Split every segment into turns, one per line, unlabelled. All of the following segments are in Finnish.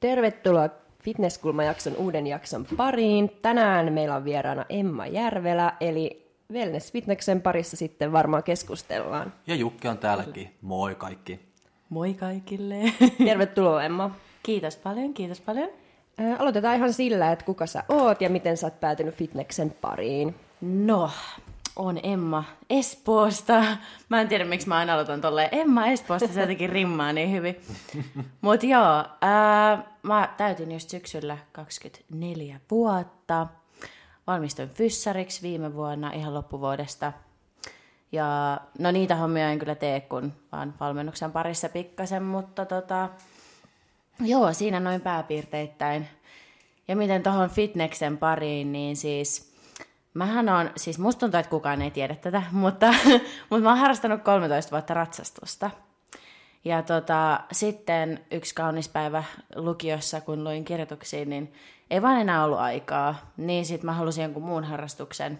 Tervetuloa Fitnesskulmajakson uuden jakson pariin. Tänään meillä on vieraana Emma Järvelä, eli Wellness Fitneksen parissa sitten varmaan keskustellaan.
Ja Jukki on täälläkin. Moi kaikki.
Moi kaikille.
Tervetuloa Emma.
Kiitos paljon, kiitos paljon.
Ää, aloitetaan ihan sillä, että kuka sä oot ja miten sä oot päätynyt Fitneksen pariin.
No, on Emma Espoosta. Mä en tiedä, miksi mä aina aloitan tolleen Emma Espoosta, se jotenkin rimmaa niin hyvin. Mut joo, ää, mä täytin just syksyllä 24 vuotta. Valmistuin fyssariksi viime vuonna ihan loppuvuodesta. Ja no niitä hommia en kyllä tee, kun vaan valmennuksen parissa pikkasen, mutta tota, joo, siinä noin pääpiirteittäin. Ja miten tuohon fitneksen pariin, niin siis mähän on, siis musta tuntuu, että kukaan ei tiedä tätä, mutta, mutta mä oon harrastanut 13 vuotta ratsastusta. Ja tota, sitten yksi kaunis päivä lukiossa, kun luin kirjoituksia, niin ei vaan enää ollut aikaa. Niin sitten mä halusin jonkun muun harrastuksen.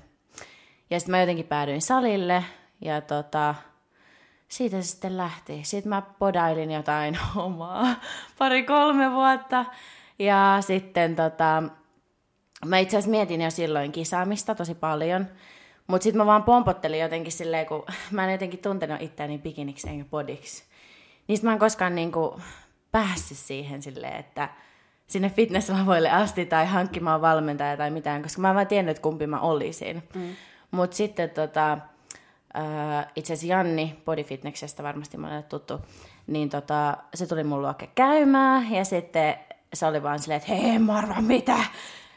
Ja sitten mä jotenkin päädyin salille ja tota, siitä se sitten lähti. Sitten mä podailin jotain omaa pari-kolme vuotta. Ja sitten tota, mä itse asiassa mietin jo silloin kisaamista tosi paljon. Mutta sitten mä vaan pompottelin jotenkin silleen, kun mä en jotenkin tuntenut itseäni bikiniksi enkä podiksi. Niistä mä en koskaan niinku päässyt siihen silleen, että sinne fitnesslavoille asti tai hankkimaan valmentajaa tai mitään, koska mä en vaan tiennyt, että kumpi mä olisin. Mm. Mutta sitten tota, itse asiassa Janni Bodyfitneksestä varmasti monelle tuttu, niin tota, se tuli mun luokke käymään ja sitten se oli vaan silleen, että hei Marva, mitä?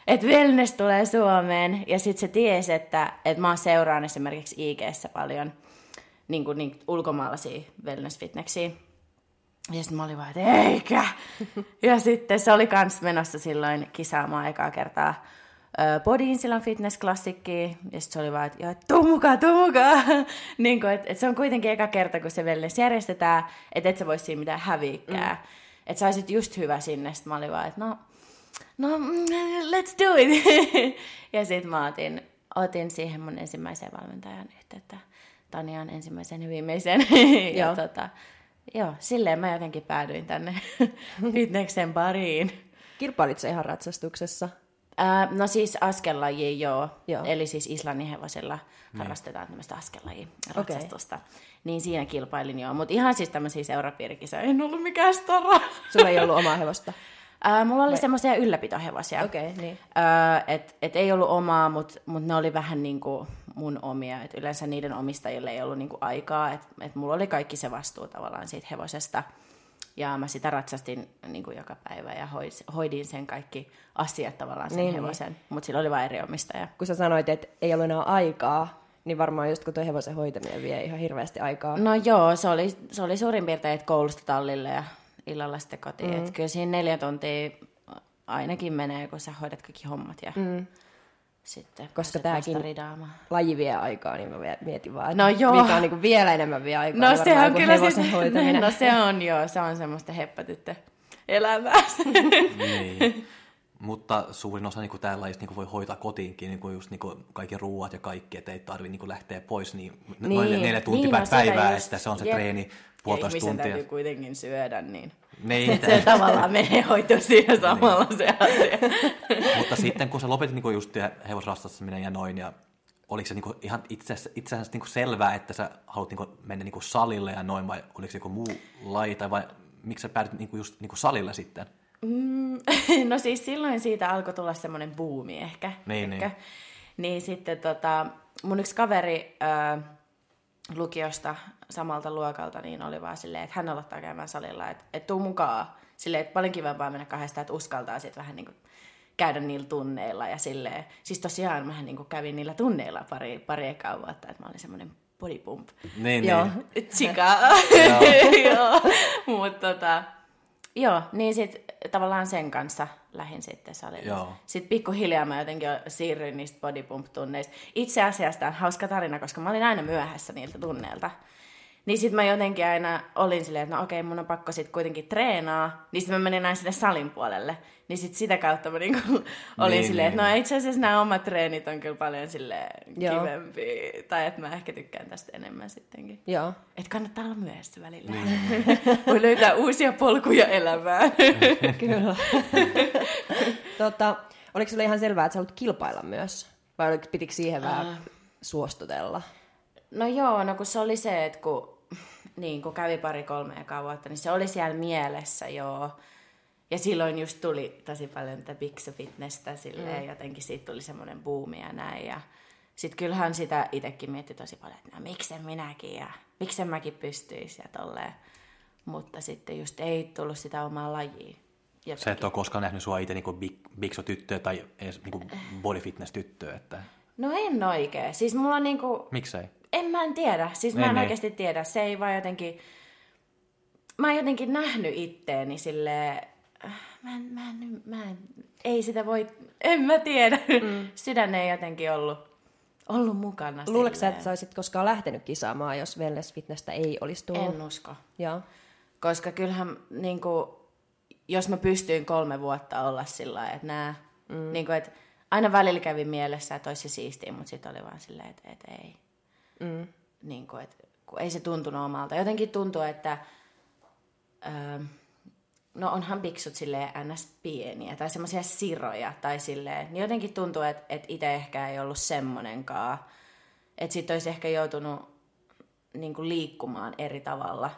Että wellness tulee Suomeen ja sitten se tiesi, että, että mä seuraan esimerkiksi ig paljon niin kuin, niin, ulkomaalaisia wellness-fitneksiä. Ja sitten mä olin vaan, että eikä. ja sitten se oli kans menossa silloin kisaamaan ekaa kertaa Podiin silloin fitnessklassikki, ja sitten se oli vaan, että tuu mukaan, tuu mukaan. niin kuin, että, että se on kuitenkin eka kerta, kun se wellness järjestetään, että et sä vois siinä mitään häviikkää. Mm. Että sä olisit just hyvä sinne. Sitten mä olin vaan, että no, no mm, let's do it. ja sitten mä otin, otin siihen mun ensimmäiseen valmentajan yhteyttä. Tanian ensimmäisen ja viimeisen. ja tota, joo, silleen mä jotenkin päädyin tänne fitneksen pariin.
Kilpailit sä ihan ratsastuksessa?
No siis askellajia, joo. joo. Eli siis Islannin hevosella niin. harrastetaan tämmöistä ratsastusta. Okay. Niin siinä kilpailin joo. Mutta ihan siis tämmöisiä seurapiirikisoja. En ollut mikään stara.
Sulla ei ollut omaa hevosta?
Ää, mulla oli Vai... semmoisia ylläpitohevosia.
Okei, okay, niin.
Ää, et, et ei ollut omaa, mutta mut ne oli vähän niinku mun omia. Et yleensä niiden omistajille ei ollut niinku aikaa. Että et mulla oli kaikki se vastuu tavallaan siitä hevosesta. Ja mä sitä ratsastin niin kuin joka päivä ja hoidin sen kaikki asiat tavallaan sen niin, niin. hevosen. Niin. Mutta sillä oli vain eri omistaja.
Kun sä sanoit, että ei ollut enää aikaa, niin varmaan just kun tuo hevosen hoitaminen vie ihan hirveästi aikaa.
No joo, se oli, se oli suurin piirtein, että koulusta tallille ja illalla sitten kotiin. Mm. Että kyllä siinä neljä tuntia ainakin menee, kun sä hoidat kaikki hommat ja mm. Sitten
Koska tämäkin laji vie aikaa, niin mä mietin vaan,
no joo.
mikä on niin vielä enemmän vie aikaa.
No niin se on kyllä siis, no se on joo, se on semmoista heppatyttö elämää.
niin. Mutta suurin osa niin täällä niin voi hoitaa kotiinkin niin just niin kaikki ruuat ja kaikki, että ei tarvitse niin lähteä pois niin, niin. noin neljä tuntia niin, no, päivää, just, että se on se jep. treeni puolitoista tuntia. Ja
täytyy kuitenkin syödä, niin, niin. se tavallaan menee hoito siihen niin. samalla niin. se asia.
Mutta sitten kun sä lopetit niin just hevosrastastaminen ja noin, ja oliko se niin ihan itse asiassa niin selvää, että sä haluat niin mennä niin salille ja noin, vai oliko se joku muu laita, vai miksi sä päädyt niin just niin salille sitten?
Mm, no siis silloin siitä alkoi tulla semmoinen buumi ehkä.
Niin,
ehkä. niin. Niin sitten tota, mun yksi kaveri ö, lukiosta samalta luokalta niin oli vaan silleen, että hän aloittaa käymään salilla, että, että tuu mukaan. Silleen, että paljon kivempaa mennä kahdesta, että uskaltaa sitten vähän niin kuin käydä niillä tunneilla ja silleen. Siis tosiaan mähän niin kuin kävin niillä tunneilla pari, pari ekaa vuotta, että mä olin semmoinen body pump.
Niin,
Joo,
niin.
Joo. Mutta tota, Joo, niin sitten tavallaan sen kanssa lähin sitten salille. Joo. Sitten pikkuhiljaa mä jotenkin siirryin niistä bodypump-tunneista. Itse asiassa tämä on hauska tarina, koska mä olin aina myöhässä niiltä tunneilta. Niin sit mä jotenkin aina olin silleen, että no okei, mun on pakko sit kuitenkin treenaa. Niin sit mä menin aina sinne salin puolelle. Niin sit sitä kautta mä niinku olin
Niin,
silleen, että
niin.
no itse asiassa nämä omat treenit on kyllä paljon silleen
Joo.
kivempi. Tai että mä ehkä tykkään tästä enemmän sittenkin.
Joo.
Että kannattaa olla myöhässä välillä. Voi löytää uusia polkuja elämään.
Kyllä. tota, oliko sulle ihan selvää, että sä haluat kilpailla myös? Vai oliko, pitikö siihen vähän suostutella?
No joo, no kun se oli se, että kun, niin, kun kävi pari kolme ekaa vuotta, niin se oli siellä mielessä joo. Ja silloin just tuli tosi paljon tätä Bixo Fitnessä, silleen mm. jotenkin siitä tuli semmoinen buumi ja näin. Ja sit kyllähän sitä itsekin mietti tosi paljon, että no miksen minäkin ja miksen mäkin pystyis ja tolleen. Mutta sitten just ei tullut sitä omaa lajia. Ja
Se et ole koskaan nähnyt sua itse niinku big, bigso-tyttöä tai edes niinku body fitness-tyttöä, että
No en oikein. Siis mulla on niinku,
miksei?
En mä en tiedä. Siis mä
Niin,
en
niin.
oikeasti tiedä. Se ei vaan jotenkin... Mä oon jotenkin nähnyt itteeni sille Mä en, mä en, mä en, ei sitä voi... En mä tiedä. Mm. Sydän ei jotenkin ollut, ollut mukana.
Luuletko sä, että sä olisit koskaan lähtenyt kisaamaan, jos wellness fitnessä ei olisi tullut?
En usko.
Joo.
Koska kyllähän niin kuin, jos mä pystyin kolme vuotta olla sillä lailla, että nää, mm. niin kuin, että aina välillä kävi mielessä, että olisi se siistiä, mutta sitten oli vaan silleen, että, että ei.
Mm.
Niin kuin, että, kun ei se tuntunut omalta. Jotenkin tuntuu, että öö, no onhan biksut silleen ns. pieniä tai semmoisia siroja tai silleen, niin jotenkin tuntuu, että, että itse ehkä ei ollut semmonenkaan. Että sit olisi ehkä joutunut niin kuin liikkumaan eri tavalla,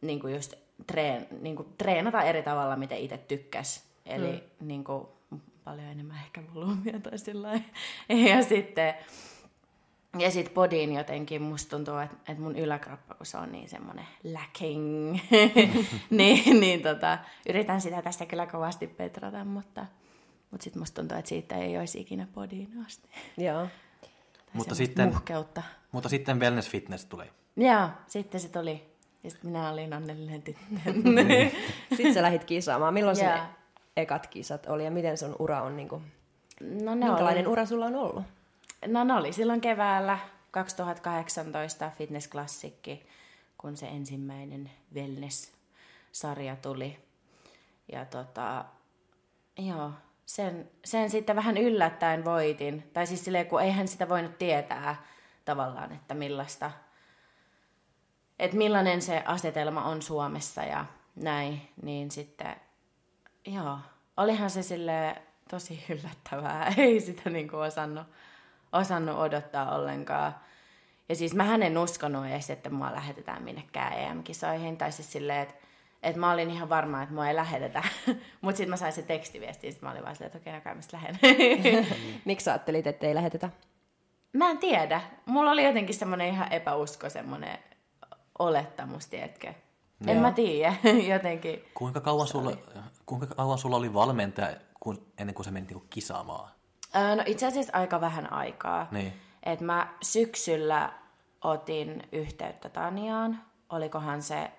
niin kuin just treen, niin kuin treenata eri tavalla, mitä itse tykkäs. Eli mm. niin kuin, paljon enemmän ehkä volyymia tai sillä. Ja sitten, ja sitten bodyin jotenkin musta tuntuu, että, että mun yläkroppa, kun se on niin semmoinen lacking, niin, niin tota, yritän sitä tästä kyllä kovasti petrata, mutta, mutta sitten musta tuntuu, että siitä ei olisi ikinä bodyin asti.
Joo.
Mutta sitten,
Muhkeutta.
mutta sitten wellness fitness tuli.
Joo, sitten se tuli. Ja sitten minä olin onnellinen tyttö.
Sitten sä lähit kisaamaan. Milloin
Joo.
ne ekat kisat oli ja miten sun ura on, niin kuin,
no, ne
minkälainen
oli,
ura sulla on ollut?
No ne oli silloin keväällä 2018 fitnessklassikki, kun se ensimmäinen wellness-sarja tuli. Ja tota, joo, sen, sen sitten vähän yllättäen voitin. Tai siis silleen, kun eihän sitä voinut tietää tavallaan, että millaista, että millainen se asetelma on Suomessa ja näin, niin sitten joo, olihan se sille tosi yllättävää. Ei sitä niinku osannut, osannut odottaa ollenkaan. Ja siis mä en uskonut edes, että mua lähetetään minnekään EM-kisoihin. Tai siis silleen, että, että mä olin ihan varma, että mua ei lähetetä. Mutta sitten mä sain se tekstiviesti, ja sit mä olin vaan silleen, että okei, no kai mä lähden.
Miksi sä ajattelit, että ei lähetetä?
Mä en tiedä. Mulla oli jotenkin semmoinen ihan epäusko, semmoinen olettamus, tiedätkö? En
Joo.
mä tiedä, jotenkin.
Kuinka kauan, sulla, kuinka kauan sulla oli valmentaja kun, ennen kuin sä menit niinku kisaamaan?
No itse asiassa aika vähän aikaa.
Niin.
Et mä syksyllä otin yhteyttä Taniaan. Olikohan se...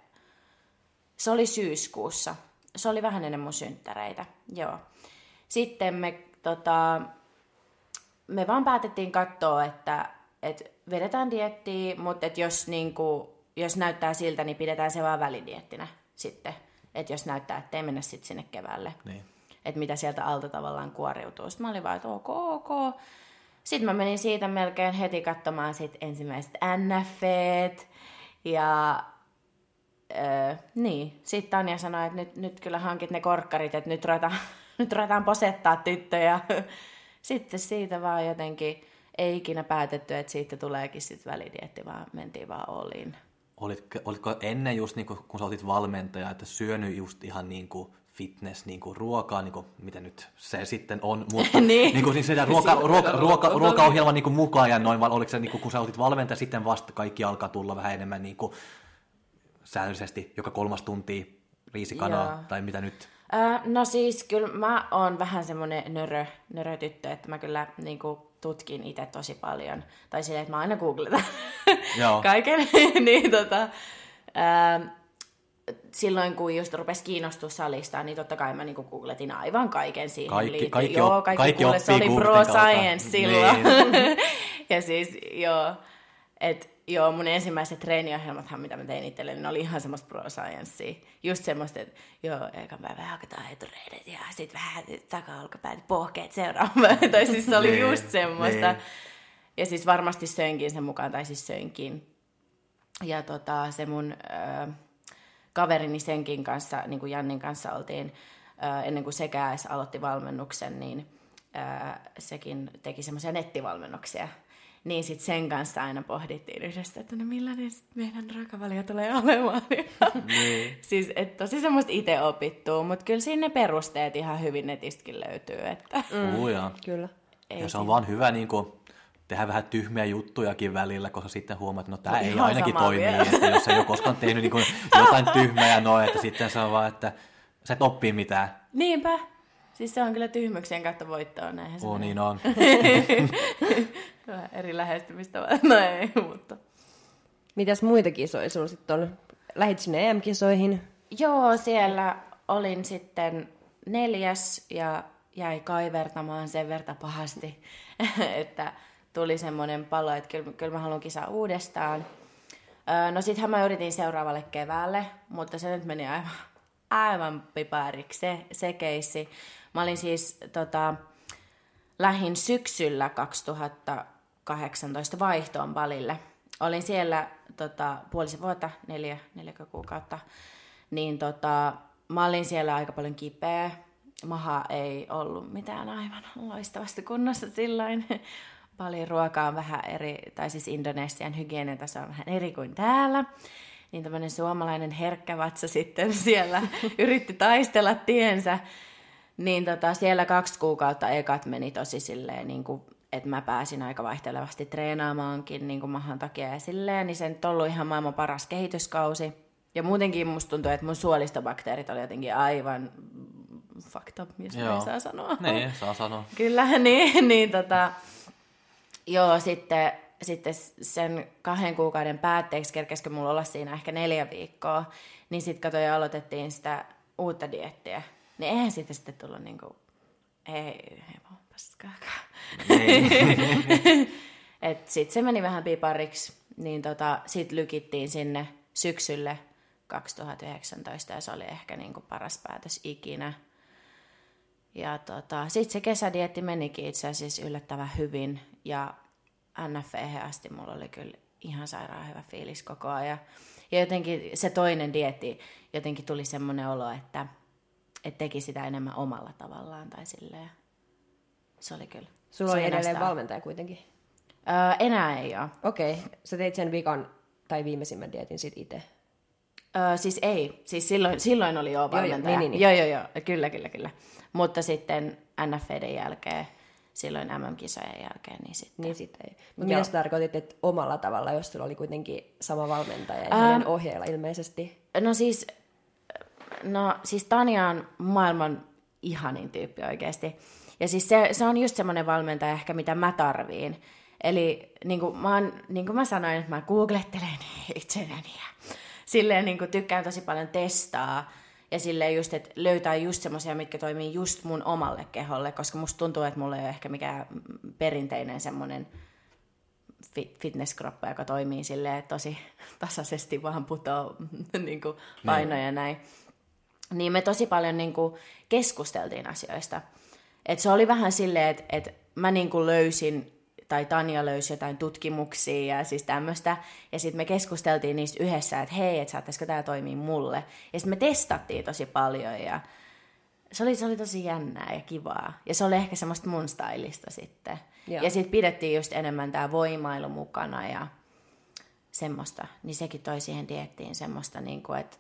Se oli syyskuussa. Se oli vähän ennen mun synttäreitä. Joo. Sitten me, tota, me vaan päätettiin katsoa, että, että vedetään diettiä, mutta että jos, niinku, jos näyttää siltä, niin pidetään se vaan välidiettinä sitten. Että jos näyttää, että ei mennä sitten sinne keväälle
Niin.
Että mitä sieltä alta tavallaan kuoriutuu. Sitten mä olin vaan, että ok, ok. Sitten mä menin siitä melkein heti katsomaan sit ensimmäiset NFT. Ja öö, niin, sitten Tanja sanoi, että nyt, nyt kyllä hankit ne korkkarit, että nyt ruvetaan, nyt ruvetaan posettaa tyttöjä. Sitten siitä vaan jotenkin ei ikinä päätetty, että siitä tuleekin sitten välidietti, vaan mentiin vaan oliin.
Olitko, olitko ennen just niin kuin, kun sä olit valmentaja, että syönyt just ihan niin kuin fitness niin kuin ruokaa, niin kuin, mitä nyt se sitten on, mutta
Niin.
niin kuin, niin sitä ruoka, ruoka, ruoka, ruokaohjelman niin kuin mukaan ja noin, vai oliko se niin kuin, kun sä olit valmentaja, sitten vasta kaikki alkaa tulla vähän enemmän niin kuin, säännöllisesti joka kolmas tunti riisikanaa
Joo.
tai mitä nyt?
Öö, no siis kyllä mä oon vähän semmonen nörö, nörö tyttö, että mä kyllä niinku, tutkin itse tosi paljon. Tai silleen, että mä aina googletan kaiken. niin tota, öö, silloin kun just rupesi kiinnostua salista, niin totta kai mä niinku googletin aivan kaiken siihen
Kaikki-
liittyen.
kaikki
joo, kaikki,
kaikki
kuule, se oli pro science silloin.
Niin.
ja siis joo, et joo, mun ensimmäiset treeniohjelmathan, mitä mä tein itselleni, ne oli ihan semmoista pro sciencea. Just semmoista, että joo, ekan päivän hakataan etureidet ja sitten vähän taka-olkapäät, pohkeet seuraava. tai siis se oli
Niin,
just semmoista.
niin.
Ja siis varmasti söinkin sen mukaan, tai siis söinkin. Ja tota, se mun ö, kaverini senkin kanssa, niin kuin Jannin kanssa oltiin, ennen kuin sekä edes aloitti valmennuksen, niin sekin teki semmoisia nettivalmennuksia. Niin sitten sen kanssa aina pohdittiin yhdessä, että no millainen sit meidän ruokavalio tulee olemaan.
Niin.
siis et tosi semmoista itse opittua, mutta kyllä sinne perusteet ihan hyvin netistäkin löytyy. Että
Mm.
Kyllä.
ei
Ja se on vaan hyvä niin kuin, tehdä vähän tyhmiä juttujakin välillä, koska sitten huomaat, että no tämä
No
ei ainakin toimi,
vielä.
että jos ei ole koskaan tehnyt niin kuin, jotain tyhmää ja noin, että sitten se on vaan, että sä et oppii mitään.
Niinpä. Siis se on kyllä tyhmyksien kautta voittoa, näinhän se menee.
niin on.
Vähän eri lähestymistä, no ei, mutta...
Mitäs muita kisoja sulla sitten on? Lähit sinne EM-kisoihin.
Joo, siellä olin sitten neljäs ja jäi kaivertamaan sen verta pahasti, että tuli semmoinen palo, että kyllä, kyllä mä haluan kisaa uudestaan. Öö, No sittenhän mä yritin seuraavalle keväälle, mutta se nyt meni aivan, aivan pipariksi se, se keissi. Mä olin siis tota, lähin syksyllä 2018 vaihtoon Balille. Olin siellä tota, puolisen vuotta, neljä, neljä kuukautta. Niin tota, mä olin siellä aika paljon kipeä. Maha ei ollut mitään aivan loistavasti kunnossa silloin. Paljon ruokaa on vähän eri, tai siis Indonesian hygieniataso on vähän eri kuin täällä. Niin tämmöinen suomalainen herkkä vatsa sitten siellä yritti taistella tiensä. Niin tota, siellä kaksi kuukautta ekat meni tosi silleen, niin kuin, että mä pääsin aika vaihtelevasti treenaamaankin niin kuin mahan takia ja silleen, niin se nyt ollut ihan maailman paras kehityskausi. Ja muutenkin musta tuntuu, että mun suolistobakteerit oli jotenkin aivan fucked up, jos
Joo.
ei saa sanoa.
Niin, saa sanoa.
Kyllä, niin, niin tota, joo, sitten, sitten sen kahden kuukauden päätteeksi kerkesikö mulla olla siinä ehkä neljä viikkoa, niin sitten katsoin ja aloitettiin sitä uutta diettiä. Niin eihän siitä sitten tullut niinku, ei, ei vaan paskaakaan. Et sit se meni vähän pipariksi, niin tota, sit lykittiin sinne syksylle 2019 ja se oli ehkä niinku paras päätös ikinä. Ja tota, sitten se kesädietti menikin itse asiassa yllättävän hyvin ja NFE asti mulla oli kyllä ihan sairaan hyvä fiilis koko ajan. Ja jotenkin se toinen dietti, jotenkin tuli semmoinen olo, että, että teki sitä enemmän omalla tavallaan tai silleen. Se oli kyllä.
Sulla oli edelleen valmentaja kuitenkin.
Öö, enää ei ole.
Okei, sä teit sen vikan tai viimeisimmän dietin sit itse.
Öö, siis ei, siis silloin, silloin oli jo
joo,
valmentaja.
niin, niin, niin.
Joo, joo, joo, kyllä, kyllä, kyllä. Mutta sitten NFEiden jälkeen, silloin MM-kisojen jälkeen, niin sitten...
Niin sitten ei. Mutta
Joo.
mitä sä tarkoitit, että omalla tavalla, jos sulla oli kuitenkin sama valmentaja ja
Ähm.
hänen ohjeella ilmeisesti?
No siis, no siis Tanja on maailman ihanin tyyppi oikeasti. Ja siis se, se on just semmoinen valmentaja ehkä, mitä mä tarviin. Eli niin kuin mä, oon, niin kuin mä sanoin, että mä googlettelen itsenäni ja silleen niin kuin tykkään tosi paljon testaa. Ja silleen just, että löytää just semmoisia, mitkä toimii just mun omalle keholle, koska musta tuntuu, että mulla ei ole ehkä mikään perinteinen semmoinen fi- fitnesskroppa, joka toimii silleen tosi tasaisesti, vaan putoo niin kuin painoja näin. Niin me tosi paljon niin kuin keskusteltiin asioista. Et se oli vähän silleen, että et mä niin kuin löysin, tai Tanja löysi jotain tutkimuksia ja siis tämmöistä. Ja sitten me keskusteltiin niistä yhdessä, että hei, että saattaisiko tämä toimia mulle. Ja sitten me testattiin tosi paljon ja se oli, se oli tosi jännää ja kivaa. Ja se oli ehkä semmoista mun stylista sitten.
Joo.
Ja sitten pidettiin just enemmän tämä voimailu mukana ja semmoista. Niin sekin toi siihen diettiin semmoista, niin kuin, että,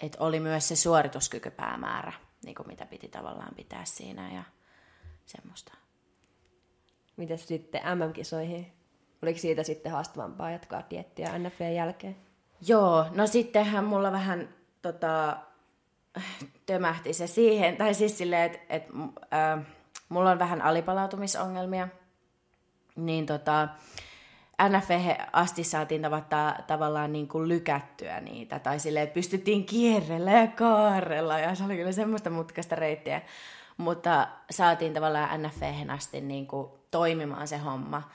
että oli myös se suorituskykypäämäärä, niin kuin mitä piti tavallaan pitää siinä ja semmoista.
Mitäs sitten MM-kisoihin? Oliko siitä sitten haastavampaa jatkaa diettiä NFVn jälkeen?
Joo, no sittenhän mulla vähän tota, tömähti se siihen, tai siis silleen, että et, äh, mulla on vähän alipalautumisongelmia, niin tota, NFV asti saatiin tavattaa, tavallaan niin kuin lykättyä niitä, tai silleen, että pystyttiin kierrellä ja kaarella, ja se oli kyllä semmoista mutkasta reittiä, mutta saatiin tavallaan NFVhen asti niin kuin toimimaan se homma.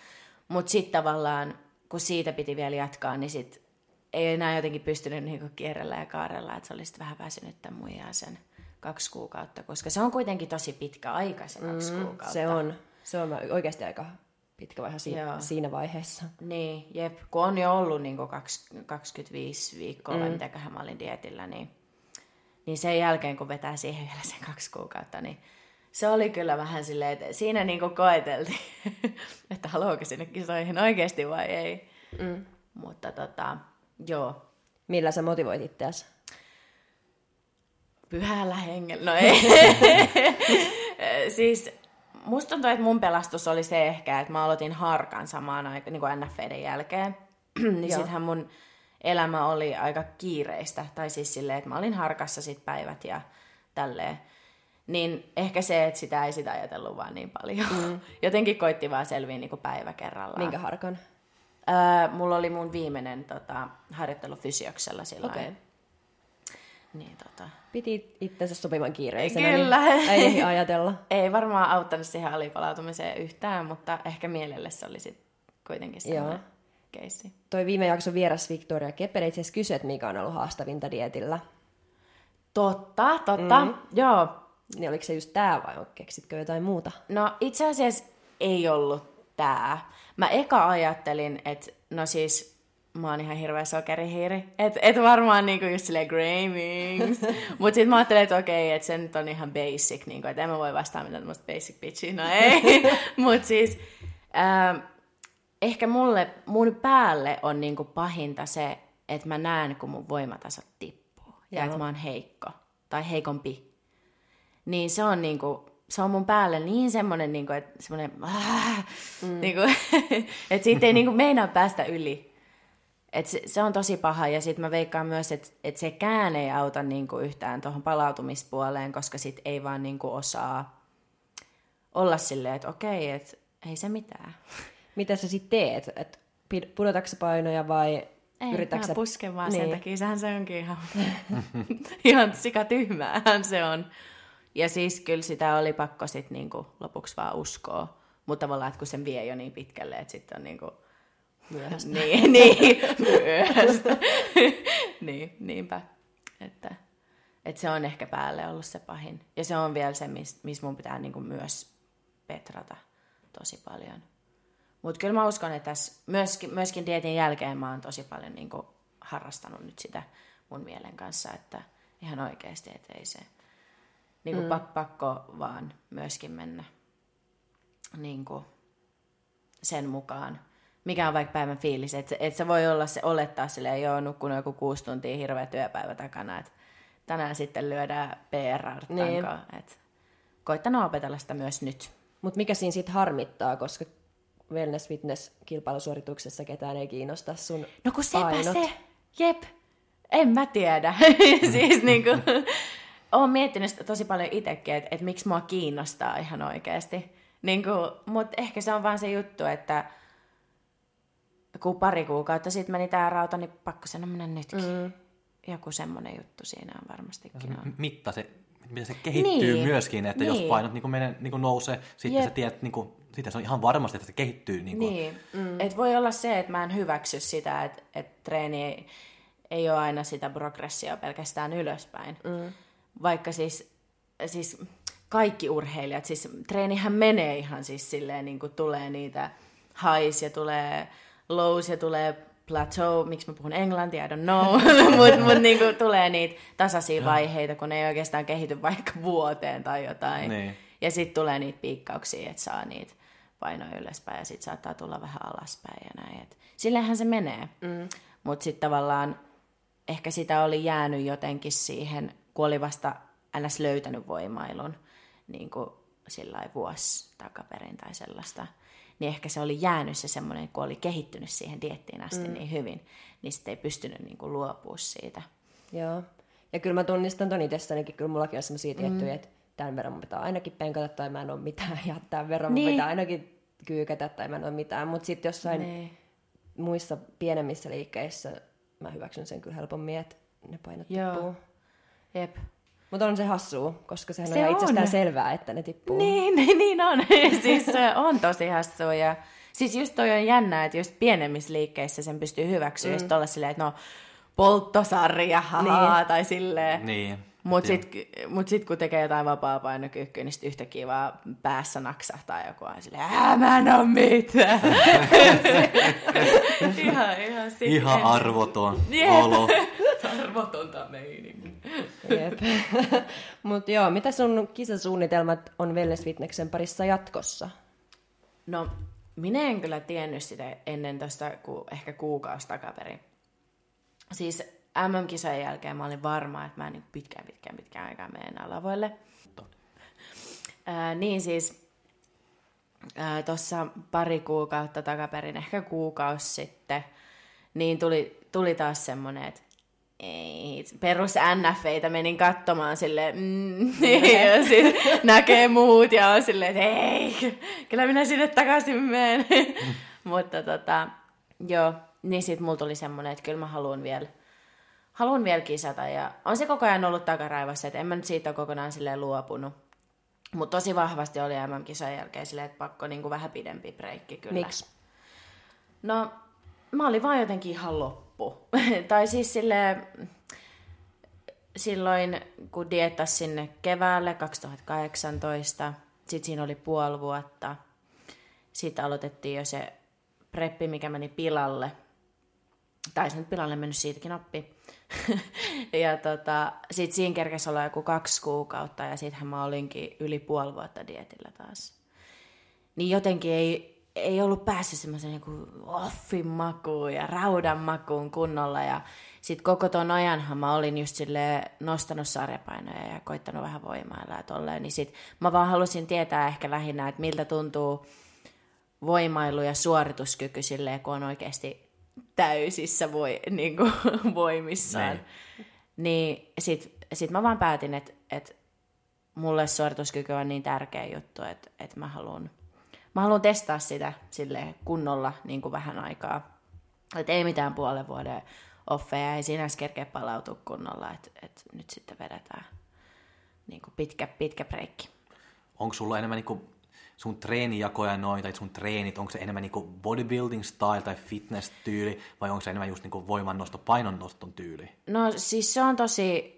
Mutta sitten tavallaan kun siitä piti vielä jatkaa, niin sit ei enää jotenkin pystynyt niinku kierrellä ja kaarella, että se oli sit vähän väsynyt tämän muijaa sen kaksi kuukautta, koska se on kuitenkin tosi pitkä aika se kaksi mm, kuukautta.
Se on, se on oikeasti aika pitkä vaihe si- siinä vaiheessa.
Niin, jep. Kun on jo ollut niin 25 viikkoa, mm. vai mitäköhän mä olin dietillä, niin, niin sen jälkeen, kun vetää siihen vielä sen kaksi kuukautta, niin se oli kyllä vähän silleen, että siinä niin koeteltiin, että haluaako sinne kisoihin oikeasti vai ei. Mm. Mutta tota, joo,
Millä sä motivoit itseäsi?
pyhällä hengellä. No ei. siis musta tuntuu, että mun pelastus oli se ehkä, että mä aloitin harkan samaan aikaan, niin kuin NFEiden jälkeen. niin sittenhän mun elämä oli aika kiireistä. Tai siis silleen, että mä olin harkassa sit päivät ja tälleen. Niin ehkä se, että sitä ei sitä ajatellut vaan niin paljon. Mm. Jotenkin koitti vaan selviä niin kuin päivä kerrallaan.
Minkä harkan?
Öö, mulla oli mun viimeinen tota, harjoittelu fysioksella silloin.
Okay.
Niin, tota,
Piti itsensä sopivan kiireisenä,
Kyllä.
niin ei ehdi ajatella.
Ei varmaan auttanut siihen alipalautumiseen yhtään, mutta ehkä mielelle se oli sit kuitenkin semmoinen
Joo.
keissi.
Toi viime jakson vieras Victoria Kepere itse asiassa kysyi, että mikä on ollut haastavinta dietillä.
Totta, totta, mm. joo.
Niin oliko se just tää vai keksitkö jotain muuta?
No itse asiassa ei ollut tää. Mä eka ajattelin, että no siis mä oon ihan hirveä sokerihiiri. Että et varmaan niinku just silleen Gravings. Mut sit mä ajattelin, että okei, että se nyt on ihan basic. Niinku, että en mä voi vastaa mitään tämmöistä basic bitchiä. No ei. Mut siis ähm, ehkä mulle, mun päälle on niinku pahinta se, että mä näen, kun mun voimatasot tippuu. Ja että mä oon heikko. Tai heikompi niin se on niinku, se on mun päälle niin semmonen, niinku, että semmonen, äh, mm. niinku, että siitä ei niinku meinaa päästä yli. Et se, se, on tosi paha ja sitten mä veikkaan myös, että et sekään ei auta niinku yhtään tuohon palautumispuoleen, koska sit ei vaan niinku osaa olla silleen, että okei, että ei se mitään.
Mitä sä sitten teet? Et pudotatko painoja vai
Ei,
yritätkö sä...
pusken vaan
Niin.
sen takia, sehän se onkin ihan, ihan sikatyhmäähän se on. Ja siis kyllä sitä oli pakko sit niinku lopuksi vaan uskoa. Mutta tavallaan, että kun sen vie jo niin pitkälle, että sitten on niinku...
Myöhäistä.
niin, niin, myöhäistä. niin, niinpä. Että, että se on ehkä päälle ollut se pahin. Ja se on vielä se, missä mis mun pitää niinku myös petrata tosi paljon. Mutta kyllä mä uskon, että tässä myöskin, myöskin dietin jälkeen mä oon tosi paljon niinku harrastanut nyt sitä mun mielen kanssa, että ihan oikeasti, että ei se niinku mm. pak, pakko vaan myöskin mennä niinku sen mukaan, mikä on vaikka päivän fiilis. Että et se voi olla se olettaa silleen, joo, nukkunut joku kuusi tuntia hirveä työpäivä takana, että tänään sitten lyödään PRR
Niin.
niin. Et koittanut opetella sitä myös nyt.
Mutta mikä siinä sitten harmittaa, koska wellness fitness kilpailusuorituksessa ketään ei kiinnosta sun
No kun sepä
painot.
se, jep, en mä tiedä. siis niinku, oon miettinyt sitä tosi paljon itsekin, että et miksi mua kiinnostaa ihan oikeasti. Niinku, Mutta ehkä se on vaan se juttu, että kun pari kuukautta sitten meni tää rauta, niin pakko sen on mennä nytkin. Mm. Joku semmonen juttu siinä on varmastikin on.
mitta se, miten se kehittyy
Niin,
myöskin, että jos
niin.
painot niin menee, niin nousee, sitten
Jep.
sä tiedät, niin kuin, sitten se on ihan varmasti, että se kehittyy. Niin kuin,
Niin, mm. et voi olla se, että mä en hyväksy sitä, että et treeni ei, ei ole aina sitä progressia pelkästään ylöspäin. Mm. Vaikka siis, siis kaikki urheilijat, siis treenihän menee ihan siis silleen, niin kuin tulee niitä highs ja tulee lows ja tulee plateau, miksi mä puhun englantia, I don't know, mutta mut niinku tulee niitä tasaisia vaiheita, kun ne ei oikeastaan kehity vaikka vuoteen tai jotain.
Niin.
Ja sitten tulee niitä piikkauksia, että saa niitä painoja ylöspäin ja sitten saattaa tulla vähän alaspäin ja näin. Et sillähän se menee. Mm. Mutta sitten tavallaan ehkä sitä oli jäänyt jotenkin siihen, kun oli vasta ns. löytänyt voimailun niin kuin sillä vuosi takaperin tai sellaista. Niin ehkä se oli jäänyt se semmoinen, kun oli kehittynyt siihen diettiin asti mm. niin hyvin, niin sitten ei pystynyt niin kuin luopua siitä.
Joo. Ja kyllä mä tunnistan ton itsessänikin, kyllä mullakin on semmosia tiettyjä, että tämän verran mun pitää ainakin penkata tai mä en ole mitään, ja tämän verran niin. mun pitää ainakin kyykätä tai mä en ole mitään. Mutta sitten jossain
Niin.
muissa pienemmissä liikkeissä mä hyväksyn sen kyllä helpommin, että ne painot
Joo.
tippuu.
Jep.
Mutta on se hassua, koska sehän
Se
on
on.
itsestään selvää, että ne tippuu.
Niin, niin, niin on. siis se on tosi hassua ja Siis just toi on jännä, että just pienemmissä liikkeissä sen pystyy hyväksyä, mm. just olla silleen, että no polttosarja, haha, niin. tai silleen.
Niin.
Mutta sitten mut sit, kun tekee jotain vapaa-painokyykkyä, niin sitten yhtäkkiä vaan päässä naksahtaa joku aina silleen, Ää, mä en oo mitään. ihan, ihan, sit,
Ihan arvoton
Jep.
olo.
Arvotonta meininki.
Jep. Mutta joo, mitä sun kisasuunnitelmat on Wellness Fitneksen parissa jatkossa?
No, minä en kyllä tiennyt sitä ennen tuosta ku, ehkä kuukausi takaperin. Siis MM-kisojen jälkeen mä olin varma, että mä en niin pitkään, pitkään, pitkään aikaa mene enää lavoille. Ää, niin siis tuossa pari kuukautta takaperin, ehkä kuukausi sitten, niin tuli, tuli taas semmoinen, että ei, perus NFEitä menin katsomaan silleen, mm, ja sit näkee muut ja on silleen, että ei, kyllä minä sinne takaisin menen. Mutta tota, joo, niin sit mulla tuli semmoinen, että kyllä mä haluan vielä, haluan vielä kisata ja on se koko ajan ollut takaraivassa, että en mä nyt siitä ole kokonaan silleen luopunut. Mutta tosi vahvasti oli MM-kisan jälkeen silleen, että pakko niinku vähän pidempi breikki kyllä.
Miksi?
No, mä olin vaan jotenkin ihan loppu. tai siis sille silloin, kun diettas sinne keväälle 2018, sit siinä oli puoli vuotta. Sitten aloitettiin jo se preppi, mikä meni pilalle. Tai se nyt pilalle mennyt siitäkin oppi. ja tota, sit siinä kerkesi olla joku kaksi kuukautta ja sittenhän mä olinkin yli puoli vuotta dietillä taas. Niin jotenkin ei, ei ollut päässyt semmoisen niin offin makuun ja raudan makuun kunnolla. Ja sitten koko ton ajanhan mä olin just sille nostanut sarjapainoja ja koittanut vähän voimailla ja tolleen. Niin sit mä vaan halusin tietää ehkä lähinnä, että miltä tuntuu voimailu ja suorituskyky silleen, kun on oikeasti täysissä voi, niin kuin, voimissaan.
Näin.
Niin sit, sit mä vaan päätin, että, että mulle suorituskyky on niin tärkeä juttu, että, että mä haluan mä haluan testaa sitä sille kunnolla niin kuin vähän aikaa. Että ei mitään puolen vuoden offeja, ei siinä kerkeä palautua kunnolla, että, että nyt sitten vedetään niin kuin pitkä, pitkä breikki.
Onko sulla enemmän niinku sun treenijakoja noin, tai sun treenit, onko se enemmän niinku bodybuilding style tai fitness tyyli, vai onko se enemmän just niinku voimannosto, painonnoston tyyli?
No siis se on tosi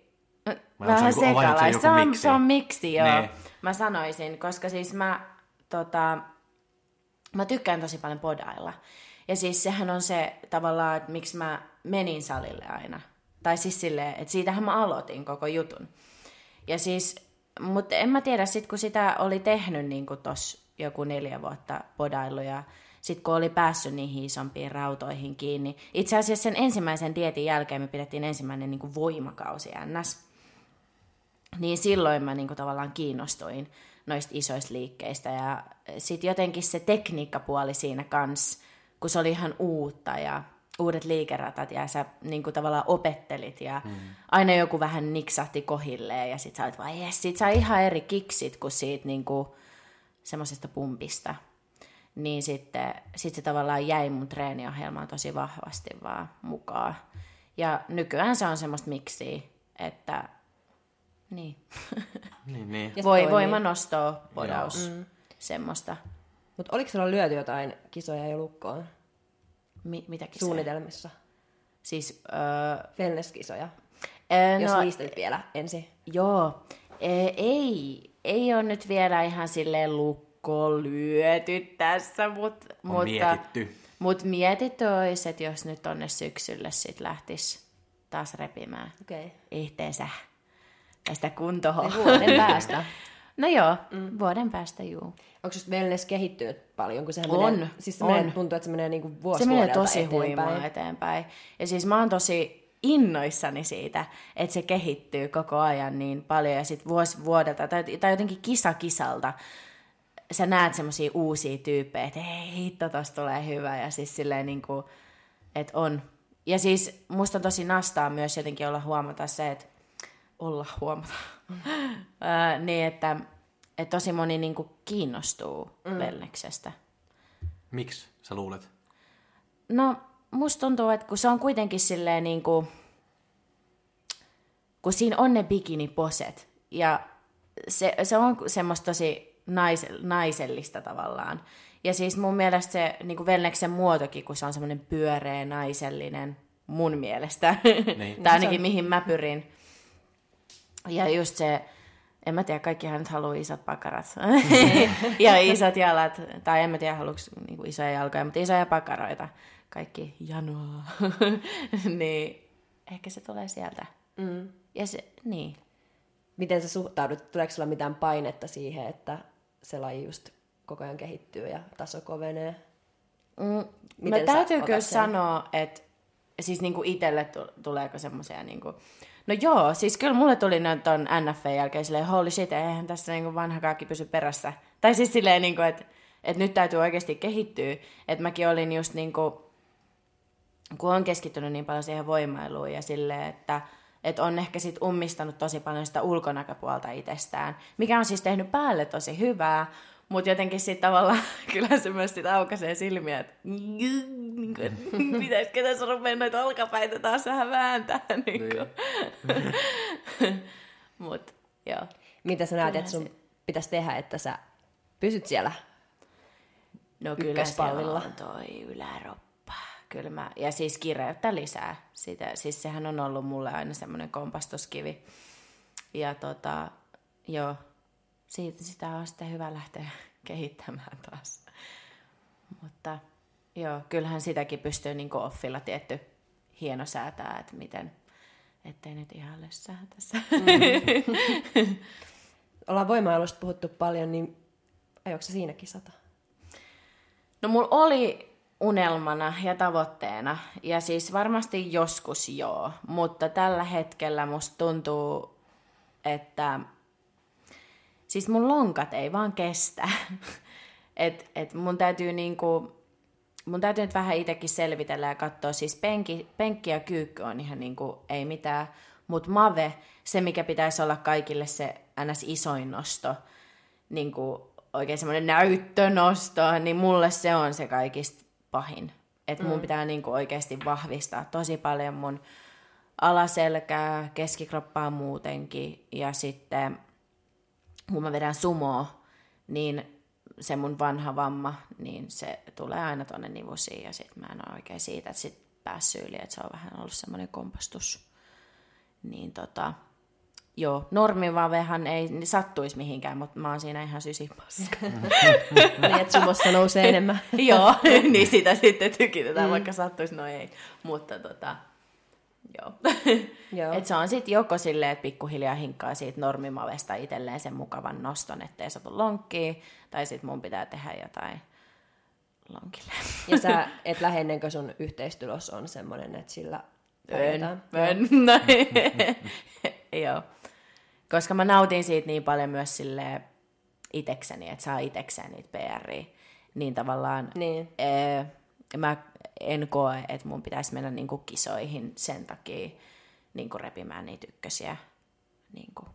Vai se
vähän
se
sekalaista.
joku
Se on,
miksi?
se on miksi, joo.
Nee.
Mä sanoisin, koska siis mä, tota, mä tykkään tosi paljon podailla. Ja siis sehän on se tavallaan, että miksi mä menin salille aina. Tai siis silleen, että siitähän mä aloitin koko jutun. Ja siis, mutta en mä tiedä, sit kun sitä oli tehnyt niin kuin tos joku neljä vuotta podailu ja sitten kun oli päässyt niihin isompiin rautoihin kiinni. Itse asiassa sen ensimmäisen dietin jälkeen me pidettiin ensimmäinen niin kuin voimakausi ns niin silloin mä niinku tavallaan kiinnostuin noista isoista liikkeistä. Ja sitten jotenkin se tekniikkapuoli siinä kans, kun se oli ihan uutta ja uudet liikeratat ja sä niinku tavallaan opettelit ja mm. aina joku vähän niksahti kohilleen ja sit sä olit vaan jes, sit saa ihan eri kiksit kuin siitä niinku semmoisesta pumpista. Niin sitten sit se tavallaan jäi mun treeniohjelmaan tosi vahvasti vaan mukaan. Ja nykyään se on semmoista miksiä, että niin.
Niin, niin.
Ja
Voi, voimanostoa, podaus, mm. semmoista.
Mutta oliko sulla lyöty jotain kisoja jo lukkoon
Mi- mitäkin se?
suunnitelmissa?
Siis, öö,
Wellness-kisoja,
öö,
jos
no,
vielä ensin.
joo, e- ei, ei ole nyt vielä ihan silleen lukko lyöty tässä, mut,
On
mutta,
mietitty.
mut mietitty olisi, että jos nyt tonne syksylle sit lähtis taas repimään
Okei. Okay.
itteensä tästä kuntohoa.
Vuoden päästä.
No joo, mm. vuoden päästä juu.
Onko just wellness kehittynyt paljon, kun sehän
On,
menee, siis se
on.
menee, tuntuu, että se menee niinku vuosi
Se menee tosi
eteenpäin.
huimaa eteenpäin. Ja siis mä oon tosi innoissani siitä, että se kehittyy koko ajan niin paljon ja sitten vuosi vuodelta tai, tai jotenkin kisa kisalta sä näet semmoisia uusia tyyppejä, että hei hitto, tosta tulee hyvä ja siis silleen niin kuin, että on. Ja siis musta on tosi nastaa myös jotenkin olla huomata se, että olla huomata, Ää, niin että, että tosi moni niin kuin kiinnostuu mm. wellneksestä.
Miksi sä luulet?
No, musta tuntuu, että kun se on kuitenkin silleen niin kuin, kun siinä on ne bikiniposet, ja se, se on semmoista tosi nais, naisellista tavallaan. Ja siis mun mielestä se niin kuin Velneksen muotokin, kun se on semmoinen pyöreä, naisellinen, mun mielestä,
Niin.
tai ainakin mihin mä pyrin. Ja just se, en mä tiedä, kaikkihan nyt haluaa isot pakarat. ja isot jalat, tai en mä tiedä, haluuks niinku isoja jalkoja, mutta isoja pakaroita. Kaikki janoa. niin ehkä se tulee sieltä.
Mm.
Ja se, niin.
Miten sä suhtaudut? Tuleeko sulla mitään painetta siihen, että se laji just koko ajan kehittyy ja taso kovenee?
Mm, mä
Miten
täytyy
sen?
sanoa, että siis niinku itselle tu- tuleeko semmoisia niinku... No joo, siis kyllä mulle tuli nyt ton NFA jälkeen silleen, holy shit, eihän tässä niinku vanha kaikki pysy perässä. Tai siis silleen, niinku, että et nyt täytyy oikeasti kehittyä. Että mäkin olin just niinku, kun on keskittynyt niin paljon siihen voimailuun ja silleen, että et on ehkä sit ummistanut tosi paljon sitä ulkonäköpuolta itsestään, mikä on siis tehnyt päälle tosi hyvää, mutta jotenkin sitten tavallaan kyllä se myös sit aukaisee silmiä, että niin kuin, pitäisikö tässä rupea noita olkapäitä taas vähän vääntää. Niin kuin. Mut joo.
Mitä sä näet, että sun pitäisi tehdä, että sä pysyt siellä?
No kyllä siellä on toi yläroppa. Kyllä mä, ja siis kireyttä lisää. Sitä, siis sehän on ollut mulle aina semmoinen kompastuskivi. Ja tota, joo, siitä, sitä on sitten hyvä lähteä kehittämään taas. Mutta joo, kyllähän sitäkin pystyy niin offilla tietty hieno säätää, että miten, ettei nyt ihan lössää tässä.
Ollaan voimailusta puhuttu paljon, niin ajoiko sä siinä kisata?
No mulla oli unelmana ja tavoitteena, ja siis varmasti joskus joo, mutta tällä hetkellä musta tuntuu, että siis mun lonkat ei vaan kestä. et, et mun täytyy niinku, mun täytyy nyt vähän itsekin selvitellä ja katsoa, siis penki, penkki ja kyykky on ihan niinku, ei mitään, mutta mave, se mikä pitäisi olla kaikille se ns. isoin nosto, niin kuin oikein semmoinen näyttönosto, niin mulle se on se kaikista pahin. Että mun pitää niin kuin oikeasti vahvistaa tosi paljon mun alaselkää, keskikroppaa muutenkin, ja sitten kun mä vedän sumoa, niin se mun vanha vamma, niin se tulee aina tonne nivusiin, ja sit mä en ole oikein siitä, että sit päässyt yli, että se on vähän ollut semmoinen kompastus. Niin tota, joo, normivavehan ei sattuisi mihinkään, mutta mä oon siinä ihan sysipaska.
niin, että sumossa nousee enemmän.
joo, niin sitä sitten tykitetään, mm. vaikka sattuisi, no ei. Mutta tota, joo.
Joo.
Et se on sitten joko silleen, että pikkuhiljaa hinkkaa siitä normimavesta itselleen sen mukavan noston, ettei satu lonkkiin, tai sitten mun pitää tehdä jotain lonkille.
Ja sä et lähde ennen kuin sun yhteistulos on semmoinen, että sillä
En,
pärjätään.
en, no, joo. Koska mä nautin siitä niin paljon myös sille itekseni, että saa itekseen niitä PRiä. Niin tavallaan
Niin.
ee, mä en koe, että mun pitäisi mennä niinku kisoihin sen takia niinku repimään niitä ykkösiä. Niinku.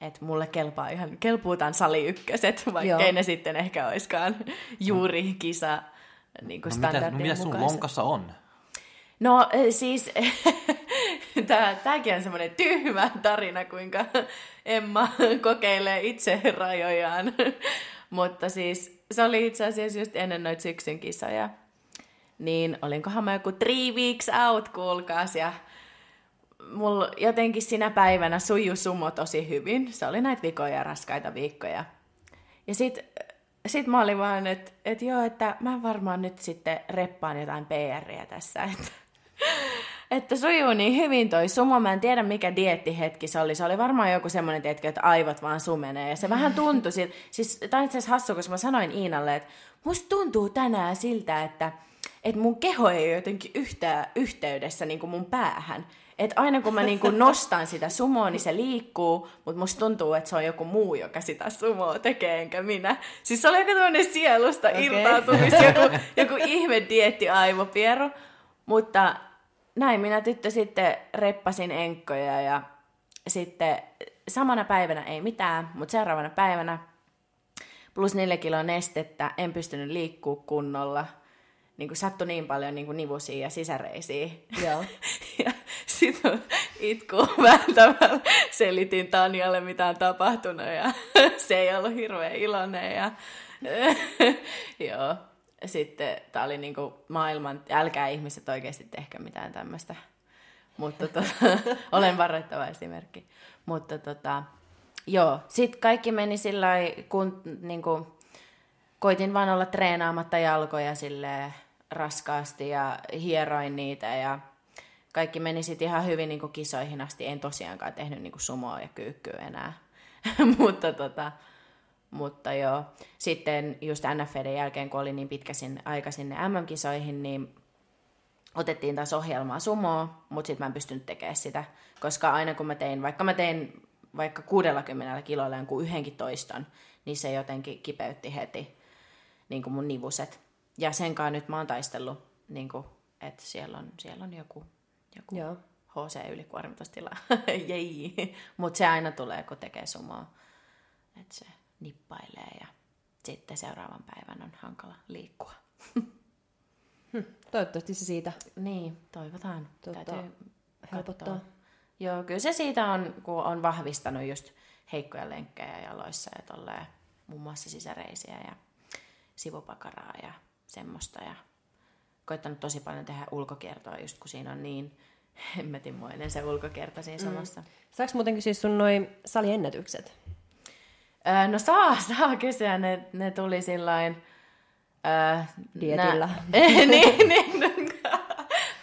Et mulle kelpaa ihan, kelpuu tämän sali ykköset, vaikka
Joo.
ei ne sitten ehkä oiskaan juuri kisa niinku
No, mitä, no, mitä sun lonkassa on?
No siis, tää, tääkin on semmoinen tyhmä tarina, kuinka Emma kokeilee itse rajojaan. Mutta siis se oli itse asiassa just ennen noita syksyn kisoja. Niin olinkohan mä joku three weeks out, kuulkaas, ja mulla jotenkin sinä päivänä suju sumo tosi hyvin. Se oli näitä vikoja ja raskaita viikkoja. Ja sit, sit mä olin vaan, että et joo, että mä varmaan nyt sitten reppaan jotain PRiä tässä, että että sujuu niin hyvin toi sumo. Mä en tiedä, mikä diettihetki se oli. Se oli varmaan joku semmoinen, tietkö, että aivot vaan sumenee. Ja se vähän tuntui siltä. Siis tämä on itse asiassa hassu, koska mä sanoin Iinalle, että musta tuntuu tänään siltä, että, että mun keho ei ole jotenkin yhtään yhteydessä niin kuin mun päähän. Että aina kun mä niin kuin nostan sitä sumoa, niin se liikkuu, mutta musta tuntuu, että se on joku muu, joka sitä sumoa tekee, enkä minä. Siis se oli joku tämmöinen sielusta okay. irtautumis, joku, joku ihme dietti aivopieru. Mutta näin minä tyttö sitten reppasin enkkoja ja sitten samana päivänä ei mitään, mutta seuraavana päivänä plus neljä kiloa nestettä, en pystynyt liikkuu kunnolla. Niin kuin sattui niin paljon niin kuin nivusia ja sisäreisiä.
Joo.
Ja Sitten itku vääntämällä selitin Tanjalle, mitä on tapahtunut ja se ei ollut hirveän iloinen. Ja, joo. Sitten tämä oli niinku maailman, älkää ihmiset oikeasti tehkö mitään tämmöistä. Mutta tota, olen varoittava esimerkki. Mutta tota, joo, sitten kaikki meni sillä kun niinku, koitin vaan olla treenaamatta jalkoja sille raskaasti ja hieroin niitä ja kaikki meni sitten ihan hyvin niin kisoihin asti. En tosiaankaan tehnyt niin sumoa ja kyykkyä enää. mutta, tota, mutta joo. Sitten just NFVden jälkeen, kun oli niin pitkä sinne, aika sinne MM-kisoihin, niin otettiin taas ohjelmaa sumoa, mutta sitten mä en pystynyt tekemään sitä. Koska aina kun mä tein, vaikka mä tein vaikka 60 kiloilla jonkun yhdenkin toiston, niin se jotenkin kipeytti heti niin kuin mun nivuset. Ja senkaan nyt mä oon taistellut, niin kuin, että siellä on, siellä on joku joku Joo. HC-ylikuormitustila. Jei. Mutta se aina tulee, kun tekee sumoa. Että se nippailee ja sitten seuraavan päivän on hankala liikkua.
Hm, toivottavasti se siitä.
Niin, toivotaan. Tuota, Täytyy
helpottaa. Katsoa.
Joo, kyllä se siitä on, kun on vahvistanut just heikkoja lenkkejä jaloissa ja tolleen, muun muassa sisäreisiä ja sivupakaraa ja semmoista. Ja koittanut tosi paljon tehdä ulkokiertoa, just kun siinä on niin hemmetinmoinen se ulkokierto siinä mm. samassa.
Saaks muutenkin siis sun noin saliennätykset?
Öö, no saa, saa kysyä. Ne, ne tuli sillain... Öö,
Dietillä.
Nä... niin, niin.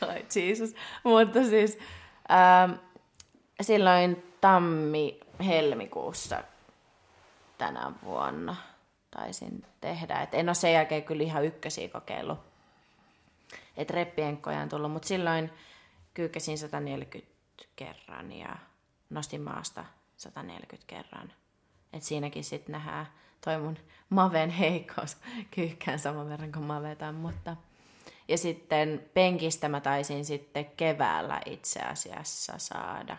Oi Jesus. Mutta siis öö, silloin tammi-helmikuussa tänä vuonna taisin tehdä. Et en ole sen jälkeen kyllä ihan ykkösiä kokeillut että reppienkkoja on tullut, mutta silloin kyykkäsin 140 kerran ja nostin maasta 140 kerran. Et siinäkin sitten nähdään toi mun maven heikkous. Kyykkään saman verran kuin mavetan, mutta... Ja sitten penkistä mä taisin sitten keväällä itse asiassa saada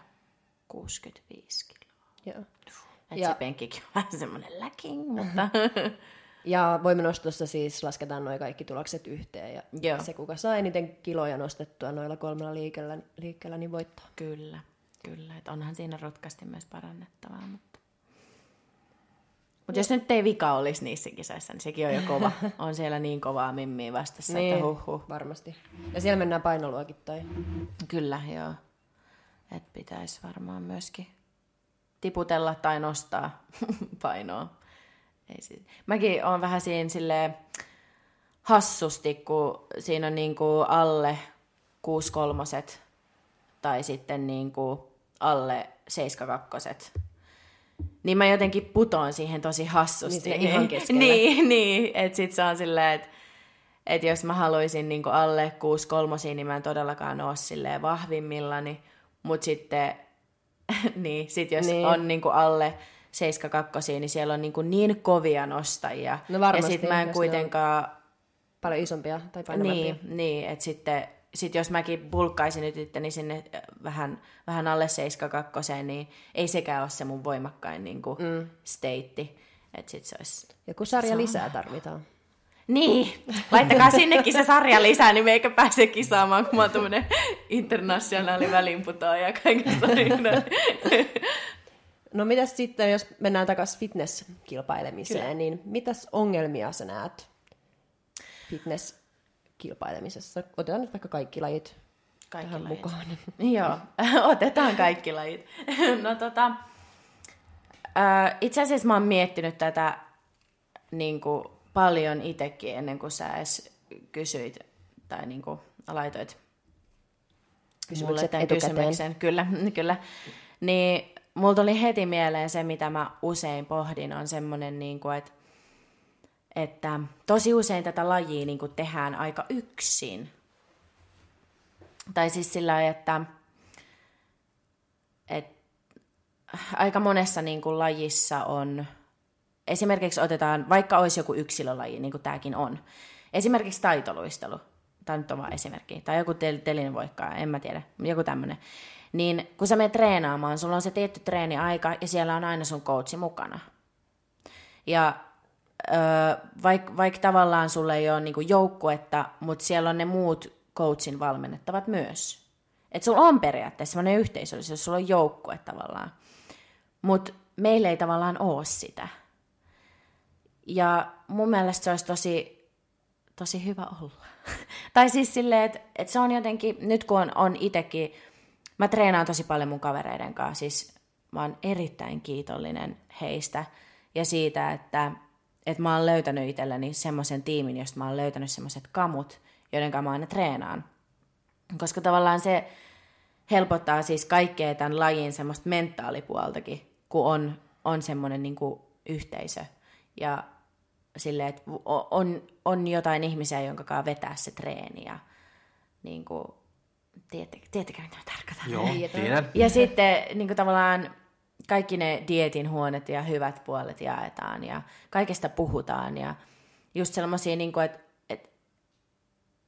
65 kiloa.
Joo.
Et ja... se penkkikin on vähän semmoinen läking, mutta...
Ja voimanostossa siis lasketaan noin kaikki tulokset yhteen ja
Joo.
se, kuka saa eniten kiloja nostettua noilla kolmella liikellä, liikkeellä, niin voittaa.
Kyllä, kyllä. Et onhan siinä rotkasti myös parannettavaa, mutta... Mutta jos nyt ei vika olisi niissä kisoissa, niin sekin on jo kova. On siellä niin kovaa mimmiä vastassa, niin, että huh, huh.
varmasti. Ja siellä mennään painoluokittain.
Kyllä, joo. Että pitäisi varmaan myöskin tiputella tai nostaa painoa ei siis. Mäkin on vähän siinä sille hassusti, kun siinä on niin kuin alle 6 kolmoset tai sitten niin kuin alle 7 kakkoset. Niin mä jotenkin putoon siihen tosi hassusti.
Niin, ihan keskellä.
niin, niin että sit se on silleen, että et jos mä haluaisin niin alle 6 kolmosia, niin mä en todellakaan ole silleen vahvimmillani. Mutta sitten, niin, sit jos niin. on niin kuin alle 72, niin siellä on niin, kuin niin kovia nostajia.
No varmasti,
ja sitten mä en kuitenkaan...
Paljon isompia tai painavampia.
Niin, niin että sitten sit jos mäkin bulkkaisin nyt itteni sinne vähän, vähän alle 72, niin ei sekään ole se mun voimakkain niin kuin mm. steitti. Että sit se olisi...
Joku sarja lisää tarvitaan.
Niin, laittakaa sinnekin se sarja lisää, niin me eikä pääse kisaamaan, kun mä oon tämmönen internationaali välinputoaja kaikesta.
No mitäs sitten, jos mennään takaisin fitness-kilpailemiseen, Kyllä. niin mitäs ongelmia sä näet fitness-kilpailemisessa? Otetaan nyt vaikka kaikki lajit kaikki tähän lajit. mukaan.
Joo, otetaan kaikki lajit. no tota, itse asiassa mä oon miettinyt tätä niin kuin, paljon itsekin ennen kuin sä edes kysyit tai niin kuin, laitoit
Kysymykset mulle tämän kysymyksen.
Kyllä, kyllä. Niin mulla tuli heti mieleen se, mitä mä usein pohdin, on semmoinen, niin kuin, että, että tosi usein tätä lajia niin kuin tehdään aika yksin. Tai siis sillä että, että aika monessa niin kuin lajissa on, esimerkiksi otetaan, vaikka olisi joku yksilölaji, niin kuin tämäkin on, esimerkiksi taitoluistelu, tämä nyt on vaan esimerkki, tai joku tel- telinen voikkaa, en mä tiedä, joku tämmöinen niin kun sä menet treenaamaan, sulla on se tietty treeniaika ja siellä on aina sun coachi mukana. Ja vaikka vaik tavallaan sulle ei ole niinku joukkuetta, mutta siellä on ne muut coachin valmennettavat myös. Että sulla on periaatteessa semmoinen yhteisöllisyys, sulla on joukkue tavallaan. Mutta meillä ei tavallaan ole sitä. Ja mun mielestä se olisi tosi, tosi hyvä olla. tai siis silleen, että, että se on jotenkin, nyt kun on, on itsekin, mä treenaan tosi paljon mun kavereiden kanssa, siis mä oon erittäin kiitollinen heistä ja siitä, että, että mä oon löytänyt itselleni semmoisen tiimin, josta mä oon löytänyt semmoiset kamut, joiden kanssa mä aina treenaan. Koska tavallaan se helpottaa siis kaikkea tämän lajin semmoista mentaalipuoltakin, kun on, on semmoinen niin yhteisö. Ja silleen, että on, on jotain ihmisiä, jonka kanssa vetää se treeni ja niin kuin, tiedättekö, tiedättekö mitä tarkoitan?
Joo, tiedän.
Ja sitten niin kuin tavallaan kaikki ne dietin huonet ja hyvät puolet jaetaan ja kaikesta puhutaan ja just sellaisia, niin kuin, että, että,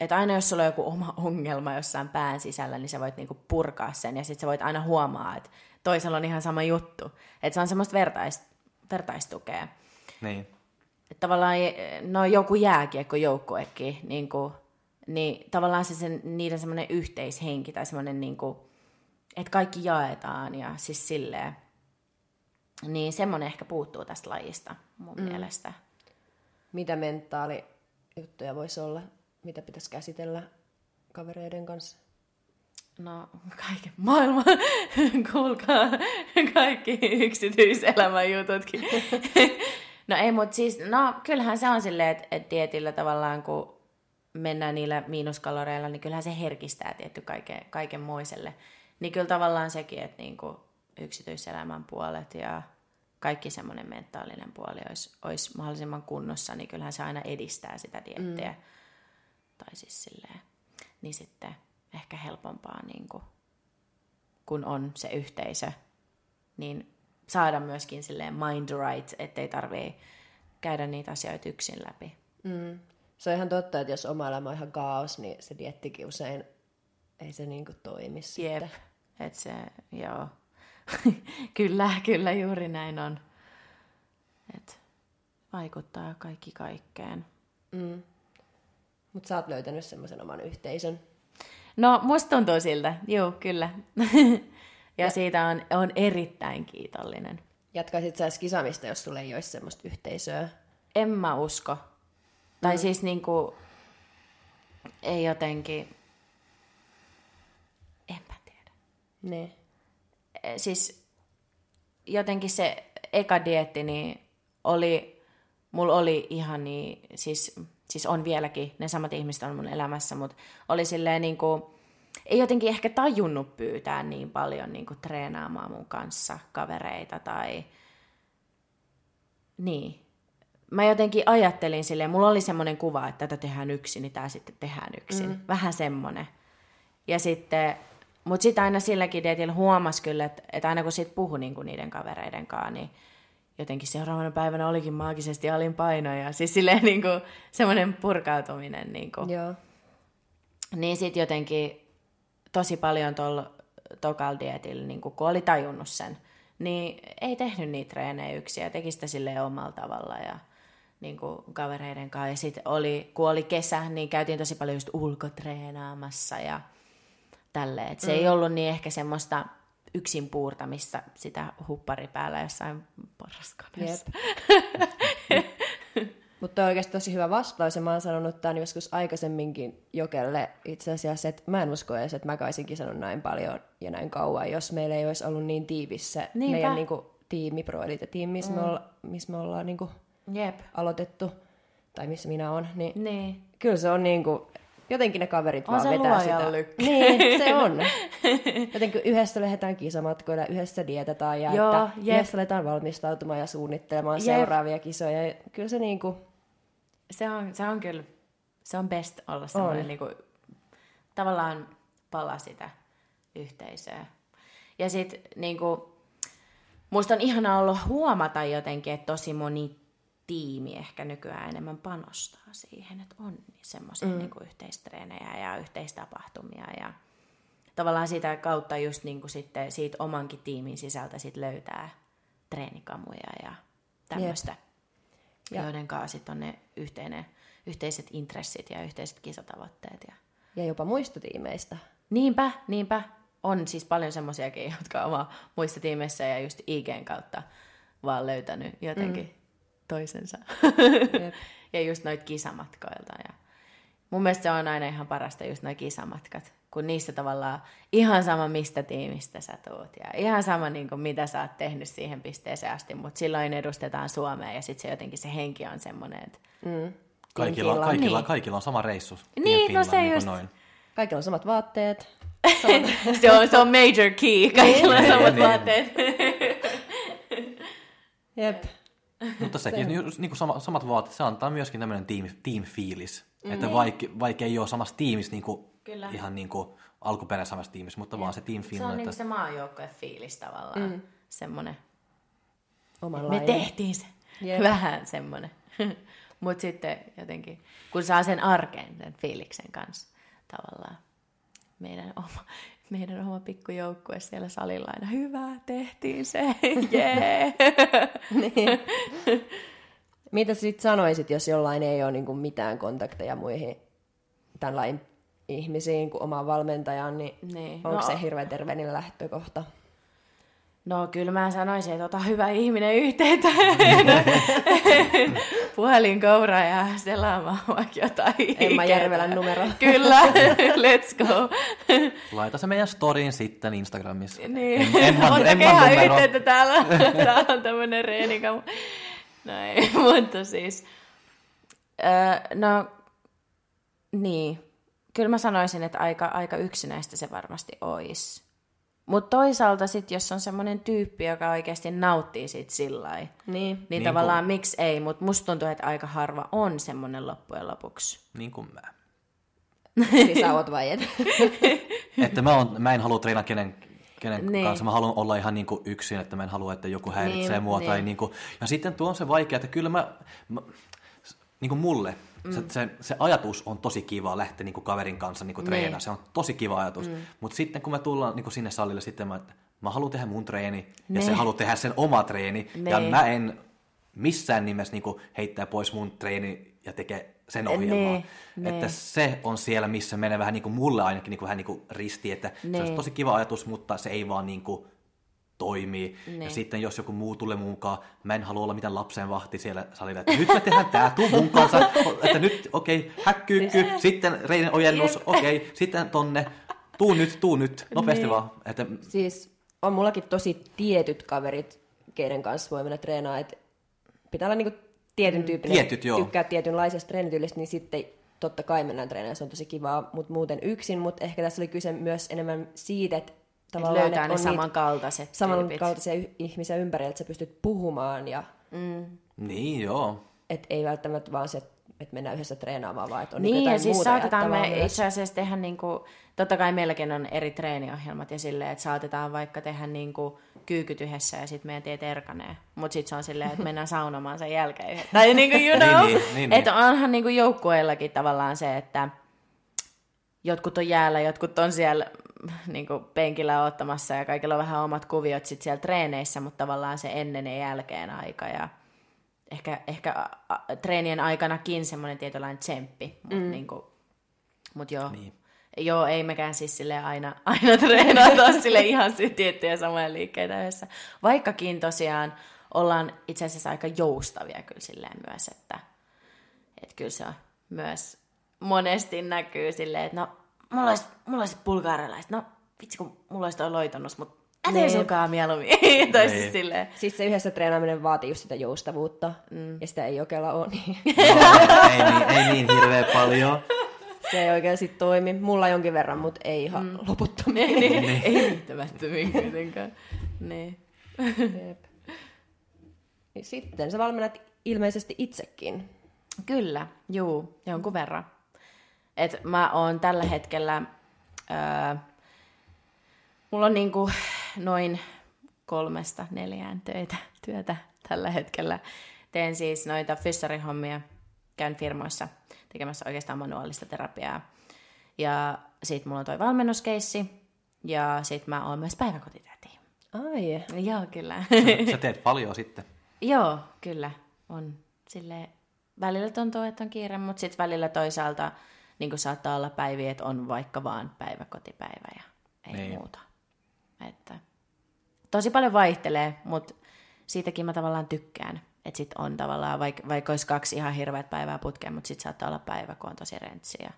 että aina jos sulla on joku oma ongelma jossain pään sisällä, niin sä voit niin kuin purkaa sen ja sitten sä voit aina huomaa, että toisella on ihan sama juttu. Että se on semmoista vertais, vertaistukea.
Niin.
Että tavallaan no joku jääkiekko joukkuekin, niin, kuin, niin tavallaan se sen, niiden semmoinen yhteishenki tai semmoinen, niin kuin, että kaikki jaetaan ja siis silleen. Niin semmoinen ehkä puuttuu tästä lajista mun mm. mielestä.
Mitä mentaalijuttuja voisi olla? Mitä pitäisi käsitellä kavereiden kanssa?
No, kaiken maailman, kuulkaa, kaikki yksityiselämän jututkin. no ei, mutta siis, no kyllähän se on silleen, että et dietillä tavallaan, kun mennään niillä miinuskaloreilla, niin kyllähän se herkistää tietty kaiken, kaikenmoiselle. Niin kyllä tavallaan sekin, että niinku yksityiselämän puolet ja kaikki semmoinen mentaalinen puoli olisi, olisi mahdollisimman kunnossa, niin kyllähän se aina edistää sitä diettiä. Mm. Tai siis silleen, niin sitten ehkä helpompaa, niin kuin, kun on se yhteisö, niin saada myöskin silleen mind right, ettei tarvii käydä niitä asioita yksin läpi.
Mm. Se on ihan totta, että jos oma elämä on ihan kaos, niin se diettikin usein ei se niinku toimi
Jep. sitten. Et se, joo. kyllä, kyllä juuri näin on. Et vaikuttaa kaikki kaikkeen.
Mm. Mutta sä oot löytänyt semmoisen oman yhteisön.
No, musta tuntuu siltä, joo, kyllä. ja, ja siitä on, on erittäin kiitollinen.
Jatkaisit sä kisamista, jos sulle ei olisi semmoista yhteisöä?
En mä usko. Tai mm. siis niinku, ei jotenkin, enpä tiedä.
Ne.
E, siis jotenkin se eka dietti, niin oli, mulla oli ihan niin, siis siis on vieläkin, ne samat ihmiset on mun elämässä, mutta oli silleen niin kuin, ei jotenkin ehkä tajunnut pyytää niin paljon niin kuin treenaamaan mun kanssa kavereita tai niin. Mä jotenkin ajattelin silleen, mulla oli semmoinen kuva, että tätä tehdään yksin, niin tää sitten tehdään yksin. Mm. Vähän semmonen. Ja sitten, mutta sitten aina silläkin dietillä huomasi kyllä, että, että aina kun sit puhui niin kuin niiden kavereiden kanssa, niin jotenkin seuraavana päivänä olikin maagisesti alin paino ja siis silleen niin kuin, semmoinen purkautuminen. Niin, kuin.
Joo.
niin sitten jotenkin tosi paljon tuolla tokal dietillä, niin kun oli tajunnut sen, niin ei tehnyt niitä treenejä yksin ja teki sitä silleen omalla tavalla ja niin kuin kavereiden kanssa. Ja sitten oli, kun oli kesä, niin käytiin tosi paljon just ulkotreenaamassa ja tälleen. Et se mm. ei ollut niin ehkä semmoista yksin puurtamista sitä huppari päällä jossain porraskoneessa.
Mutta on oikeasti tosi hyvä vastaus, ja mä oon sanonut tämän joskus aikaisemminkin Jokelle itse asiassa, että mä en usko edes, että mä kaisinkin sanonut näin paljon ja näin kauan, jos meillä ei olisi ollut niin tiivis se Niinpä. meidän niinku, tiimi, Pro Elite-tiimi, missä mm. me, olla, missä me ollaan niinku,
Jep.
aloitettu, tai missä minä olen, niin,
niin.
kyllä se on niinku, jotenkin ne kaverit
on
vaan
se
vetää sitä.
Lykkä.
Niin, se on. Jotenkin yhdessä lähdetään kisamatkoilla, yhdessä dietataan ja Joo, että jep. yhdessä aletaan valmistautumaan ja suunnittelemaan jep. seuraavia kisoja. Kyllä se niinku...
Se on, se on kyllä, se on best olla semmoinen niinku, tavallaan pala sitä yhteisöä. Ja sitten niinku, musta on ihana ollut huomata jotenkin, että tosi moni tiimi ehkä nykyään enemmän panostaa siihen, että on semmoisia mm. niin yhteistreenejä ja yhteistapahtumia ja tavallaan sitä kautta just niin kuin sitten siitä omankin tiimin sisältä sit löytää treenikamuja ja tämmöistä, yep. joiden kanssa sitten on ne yhteinen, yhteiset intressit ja yhteiset kisatavoitteet. Ja,
ja jopa muista tiimeistä.
Niinpä, niinpä. On siis paljon semmoisiakin, jotka on muissa tiimeissä ja just IGn kautta vaan löytänyt jotenkin mm. Toisensa. Yep. ja just noit kisamatkoilta. Ja mun mielestä se on aina ihan parasta just noin kisamatkat, kun niissä tavallaan ihan sama mistä tiimistä sä tuut ja ihan sama niin kuin, mitä sä oot tehnyt siihen pisteeseen asti, mutta silloin edustetaan Suomea ja sitten se jotenkin se henki on semmoinen, että mm.
Kaikilla, kaikilla, kaikilla, niin. kaikilla on sama reissu.
Niin, no se niin just. Noin.
Kaikilla on samat vaatteet.
Samat... se, on, se on major key. Kaikilla on samat niin. vaatteet.
Jep.
Mutta sekin, se... niin kuin sama, samat vaatteet, se antaa myöskin tämmöinen team, team-fiilis. Mm. Että vaikka, vaikka ei ole samassa tiimissä niin kuin, Kyllä. ihan niin kuin alkuperäisessä samassa tiimissä, mutta Jep. vaan se team.
Se on niin että... niin se maajoukkojen fiilis tavallaan. Mm. Semmoinen.
Oman
Me tehtiin se. Yep. Vähän semmoinen. Mutta sitten jotenkin, kun saa sen arkeen, sen fiiliksen kanssa tavallaan. Meidän oma, meidän oma pikkujoukkue siellä salilla aina, hyvä, tehtiin se, jee.
niin. Mitä sitten sanoisit, jos jollain ei ole niinku mitään kontakteja muihin tämän lain ihmisiin kuin omaan valmentajaan, niin, niin. onko no, se hirveän terveellinen lähtökohta?
No kyllä mä sanoisin, että ota hyvä ihminen yhteyttä. Puhelin koura ja selaamaan vaikka jotain.
Emma Järvelän numero.
kyllä, let's go.
Laita se meidän storyin sitten Instagramissa.
Niin. Emma, Ottakaa yhteyttä täällä. Täällä on tämmöinen reenikamu. No ei, mutta siis... Öö, no, niin. Kyllä mä sanoisin, että aika, aika yksinäistä se varmasti olisi. Mutta toisaalta sitten, jos on semmoinen tyyppi, joka oikeasti nauttii siitä sillä niin, niin, niin tavallaan kun... miksi ei, mutta musta tuntuu, että aika harva on semmoinen loppujen lopuksi.
Niin kuin mä.
siis sä oot vai et?
että mä, on, mä en halua treenaa kenen, kenen niin. kanssa. Mä haluan olla ihan niin kuin yksin, että mä en halua, että joku häiritsee niin, mua. Niin. Tai niin kuin, ja sitten tuo on se vaikea, että kyllä mä, mä niin kuin mulle, mm. se, se, se ajatus on tosi kiva lähteä niin kuin kaverin kanssa niin kuin niin. treenaa. Se on tosi kiva ajatus. Mm. Mutta sitten kun me tullaan niin kuin sinne salille, sitten mä, että mä haluan tehdä mun treeni ne. ja se niin. haluaa tehdä sen oma treeni. Ne. Ja niin. mä en missään nimessä niin kuin heittää pois mun treeni ja tekee sen ohjelmaa. Ne, ne. Että se on siellä, missä menee vähän niin kuin mulle ainakin niin kuin vähän niin kuin risti, että ne. se on tosi kiva ajatus, mutta se ei vaan niin kuin toimii. Ne. Ja niin. sitten jos joku muu tulee mukaan, mä en halua olla mitään lapsen vahti siellä salilla, että nyt me tehdään tää, tuu mun kanssa, että nyt, okei, okay, häkkyykky, siis... sitten reinen ojennus, okei, okay, sitten tonne, tuu nyt, tuu nyt, nopeasti niin. vaan. Että...
Siis on mullakin tosi tietyt kaverit, keiden kanssa voi mennä treenaamaan, että pitää olla niinku tietyn mm. tyyppinen,
Tietyt, joo.
tykkää tietynlaisesta treenityylistä, niin sitten totta kai mennään treenaamaan, se on tosi kivaa, mutta muuten yksin, mutta ehkä tässä oli kyse myös enemmän siitä, että
tavallaan, löytää ne samankaltaiset
Samankaltaisia tyypit. ihmisiä ympärillä, että sä pystyt puhumaan. Ja,
mm. Niin, joo.
Et ei välttämättä vaan se, että mennään yhdessä treenaamaan, vaan että on
niin,
niin
ja siis
muuta
saatetaan me itse asiassa tehdä, niin kuin, totta kai meilläkin on eri treeniohjelmat ja silleen, että saatetaan vaikka tehdä niin kuin, kyykyt yhdessä ja sitten meidän tiet erkanee. Mutta sitten se on silleen, että mennään saunomaan sen jälkeen. tai niin kuin, you know, niin, niin, niin, että onhan niin kuin joukkueillakin tavallaan se, että jotkut on jäällä, jotkut on siellä niin kuin penkillä ottamassa ja kaikilla on vähän omat kuviot sit siellä treeneissä, mutta tavallaan se ennen ja jälkeen aika ja ehkä, ehkä a, a, treenien aikanakin semmoinen tietynlainen tsemppi, mutta mm. niin kuin, mut joo. Niin. Joo, ei mekään siis sille aina, aina treenata sille ihan tiettyjä samoja liikkeitä yhdessä. Vaikkakin tosiaan ollaan itse asiassa aika joustavia kyllä silleen myös, että, että kyllä se on myös monesti näkyy silleen, että no mulla olisi, mulla olisi bulgaarilaista. No vitsi, kun mulla olisi toi loitonnus, mutta älä niin. sulkaa mieluummin. tai siis, niin. silleen.
siis se yhdessä treenaaminen vaatii just sitä joustavuutta, mm. ja sitä ei oikealla ole. Niin.
ei, niin, ei niin hirveän paljon.
Se ei oikein sit toimi. Mulla jonkin verran, mutta ei ihan mm. loputtomiin.
niin, niin, ei riittämättömiin kuitenkaan. niin.
Sitten sä valmennat ilmeisesti itsekin.
Kyllä, juu, jonkun verran. Et mä oon tällä hetkellä, öö, mulla on niinku noin kolmesta neljään töitä, työtä tällä hetkellä. Teen siis noita fyssarihommia, käyn firmoissa tekemässä oikeastaan manuaalista terapiaa. Ja sit mulla on toi valmennuskeissi, ja sit mä oon myös päiväkotitäti.
Ai.
Joo, kyllä.
Sä, sä teet paljon sitten.
Joo, kyllä. On sille välillä tuntuu, että on kiire, mutta sitten välillä toisaalta niin kuin saattaa olla päiviä, että on vaikka vaan päiväkotipäivä ja ei niin. muuta. Että tosi paljon vaihtelee, mutta siitäkin mä tavallaan tykkään. Että sit on tavallaan, vaikka, vaikka olisi kaksi ihan hirveät päivää putkeen, mutta sitten saattaa olla päivä, kun on tosi rentsiä.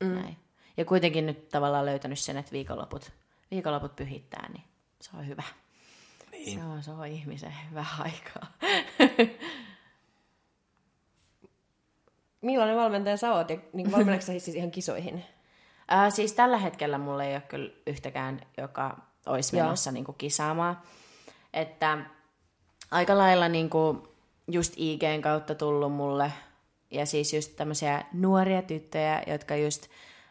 Mm. Näin. Ja kuitenkin nyt tavallaan löytänyt sen, että viikonloput, viikonloput pyhittää, niin se on hyvä. Niin. Se, on, se on ihmisen hyvä aikaa.
Millainen valmentaja sä oot ja niin valmennaksä siis ihan kisoihin?
Äh, siis tällä hetkellä mulla ei ole kyllä yhtäkään, joka olisi menossa niin kuin kisaamaan. Että aika lailla niin kuin just IGn kautta tullut mulle ja siis just tämmöisiä nuoria tyttöjä, jotka just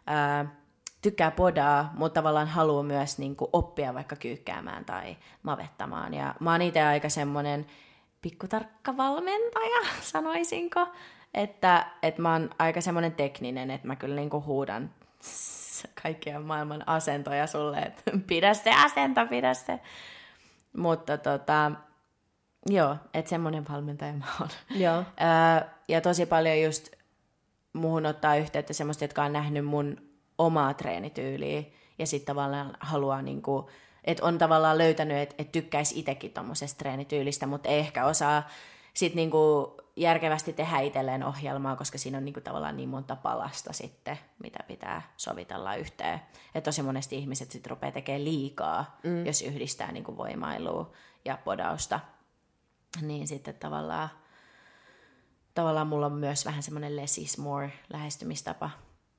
ää, tykkää podaa, mutta tavallaan haluaa myös niin kuin, oppia vaikka kyykkäämään tai mavettamaan. Ja mä oon itse aika semmoinen pikkutarkka valmentaja, sanoisinko. Että, että mä oon aika semmoinen tekninen, että mä kyllä niin kuin huudan kaikkia maailman asentoja sulle, että pidä se asento, pidä se. Mutta tota, joo, että semmoinen valmentaja mä oon.
Joo.
ja tosi paljon just muuhun ottaa yhteyttä semmoista, jotka on nähnyt mun omaa treenityyliä ja sitten tavallaan haluaa niinku, että on tavallaan löytänyt, että et tykkäisi itsekin tuommoisesta treenityylistä, mutta ei ehkä osaa sitten niinku järkevästi tehdä itselleen ohjelmaa, koska siinä on niinku tavallaan niin monta palasta sitten, mitä pitää sovitella yhteen. Että tosi monesti ihmiset sitten rupeaa tekemään liikaa, mm. jos yhdistää niinku voimailua ja podausta. Niin sitten tavallaan, tavallaan mulla on myös vähän semmoinen less is more lähestymistapa.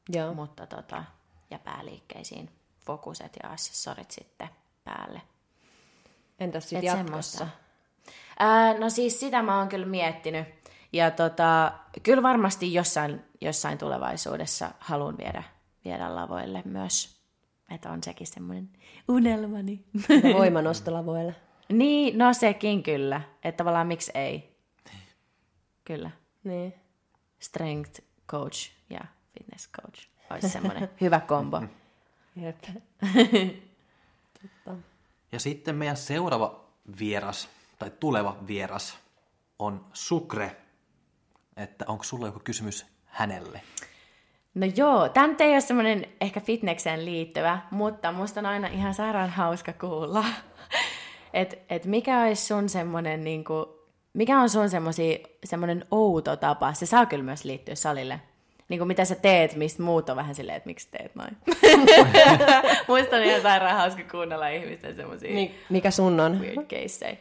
Joo.
Mutta tota, ja pääliikkeisiin fokuset ja accessorit sitten päälle.
Entäs sitten jatkossa?
Ää, no siis sitä mä oon kyllä miettinyt. Ja tota, kyllä varmasti jossain, jossain tulevaisuudessa haluan viedä, viedä lavoille myös. Että on sekin semmoinen unelmani.
Voimanostolavoille.
niin, no sekin kyllä. Että tavallaan miksi ei. Kyllä.
Niin.
Strength coach ja fitness coach. Olisi semmoinen hyvä kombo.
Jep.
Ja sitten meidän seuraava vieras, tai tuleva vieras, on Sukre. Että onko sulla joku kysymys hänelle?
No joo, tämä ei ole semmoinen ehkä fitnekseen liittyvä, mutta musta on aina ihan sairaan hauska kuulla, että et mikä olisi sun semmoinen, niinku, mikä on sun semmoinen outo tapa, se saa kyllä myös liittyä salille, niin kuin mitä sä teet, mistä muut on vähän silleen, että miksi teet noin. Muista on ihan sairaan hauska kuunnella ihmisten semmoisia
Mikä sun on?
Weird caseja.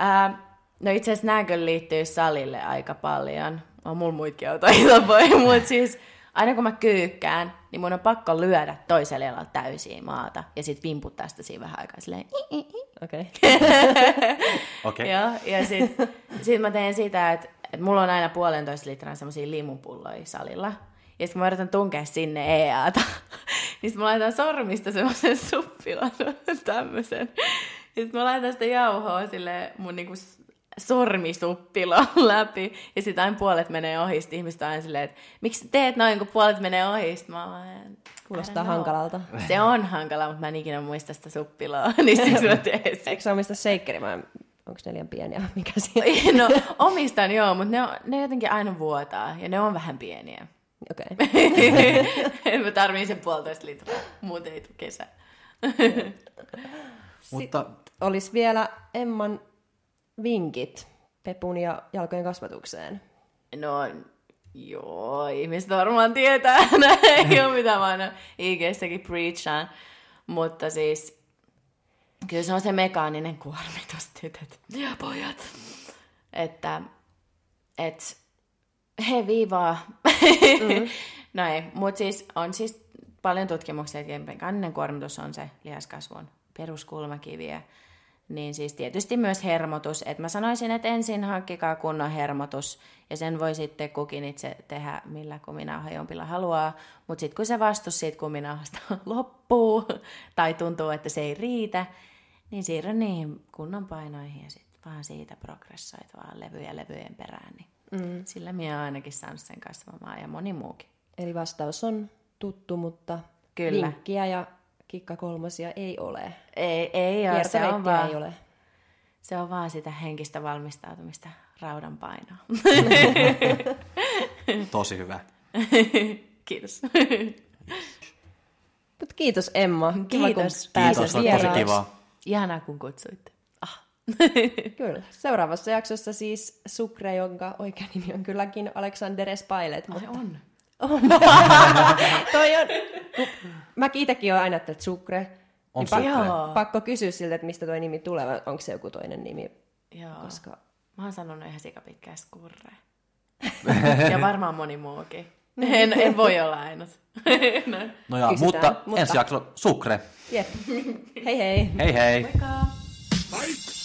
Uh, no itse asiassa nämä kyllä liittyy salille aika paljon. On mulla muitakin autoitapoja, mutta siis aina kun mä kyykkään, niin mun on pakko lyödä toiselle jalalla täysiä maata ja sitten vimputtaa sitä siinä vähän aikaa silleen.
Okei.
Okay.
Joo, ja sitten sit mä teen sitä, että et mulla on aina puolentoista litran semmoisia limunpulloja salilla. Ja sitten kun mä yritän tunkea sinne EAta, niin sitten mä laitan sormista semmoisen suppilan tämmöisen. Sitten mä laitan sitä jauhoa sille mun niinku sormisuppilo läpi. Ja sitten aina puolet menee ohi. Sitten ihmiset aina silleen, että miksi teet noin, kun puolet menee ohi? Sitten mä vaan,
Kuulostaa hankalalta.
Se on hankalaa, mutta mä en ikinä muista sitä suppiloa. niin siksi mä teen
Eikö sä omista seikkeri? Mä onko ne liian pieniä? Mikä siellä?
no omistan joo, mutta ne, on, ne jotenkin aina vuotaa ja ne on vähän pieniä.
Okei. Okay.
mä tarviin sen puolitoista litraa, muuten ei tule kesä.
mutta olisi vielä Emman vinkit pepun ja jalkojen kasvatukseen.
No joo, ihmiset varmaan tietää, ei ole mitä mä aina IG-säkin preachaan. Mutta siis kyllä se on se mekaaninen kuormitus, tytöt ja pojat. Että, et, he viivaa. Mm. no mutta siis on siis paljon tutkimuksia, että mekaaninen kuormitus on se lihaskasvun peruskulmakiviä. Niin siis tietysti myös hermotus. että mä sanoisin, että ensin hankkikaa kunnon hermotus, ja sen voi sitten kukin itse tehdä millä kuminauhajompilla haluaa. Mutta sitten kun se vastus siitä kuminauhasta loppuu, tai tuntuu, että se ei riitä, niin siirryn niihin kunnon painoihin ja sitten vaan siitä progressoit vaan levyjä levyjen perään. Niin mm. Sillä minä olen ainakin saanut sen kasvamaan ja moni muukin.
Eli vastaus on tuttu, mutta Kyllä. vinkkiä ja kikka kolmosia ei ole.
Ei, ei ole. Se on vaan, ei ole. Se on vaan sitä henkistä valmistautumista raudan painoa.
Tosi hyvä.
Kiitos.
Mut kiitos Emma. Kiva,
Kiitos.
kun pääsit
Kiitos, oli tosi kivaa.
Ihanaa, kun kutsuitte. Ah.
Kyllä. Seuraavassa jaksossa siis Sukre, jonka oikea nimi on kylläkin Alexander Spailet. Mutta
on.
toi on... Mäkin itsekin olen aina ajatellut, että Sukre.
On
niin pakko,
Sukre.
Joo.
pakko kysyä siltä, että mistä toi nimi tulee, vai onko se joku toinen nimi.
Joo.
Koska
Mä oon sanonut ihan sikapitkää skurre. ja varmaan moni muukin. En, en voi olla ainut. no.
No joo, mutta,
mutta-
ensi jakso Sukre.
Jep. Hei hei.
Hei hei!
Moikka!
Fight!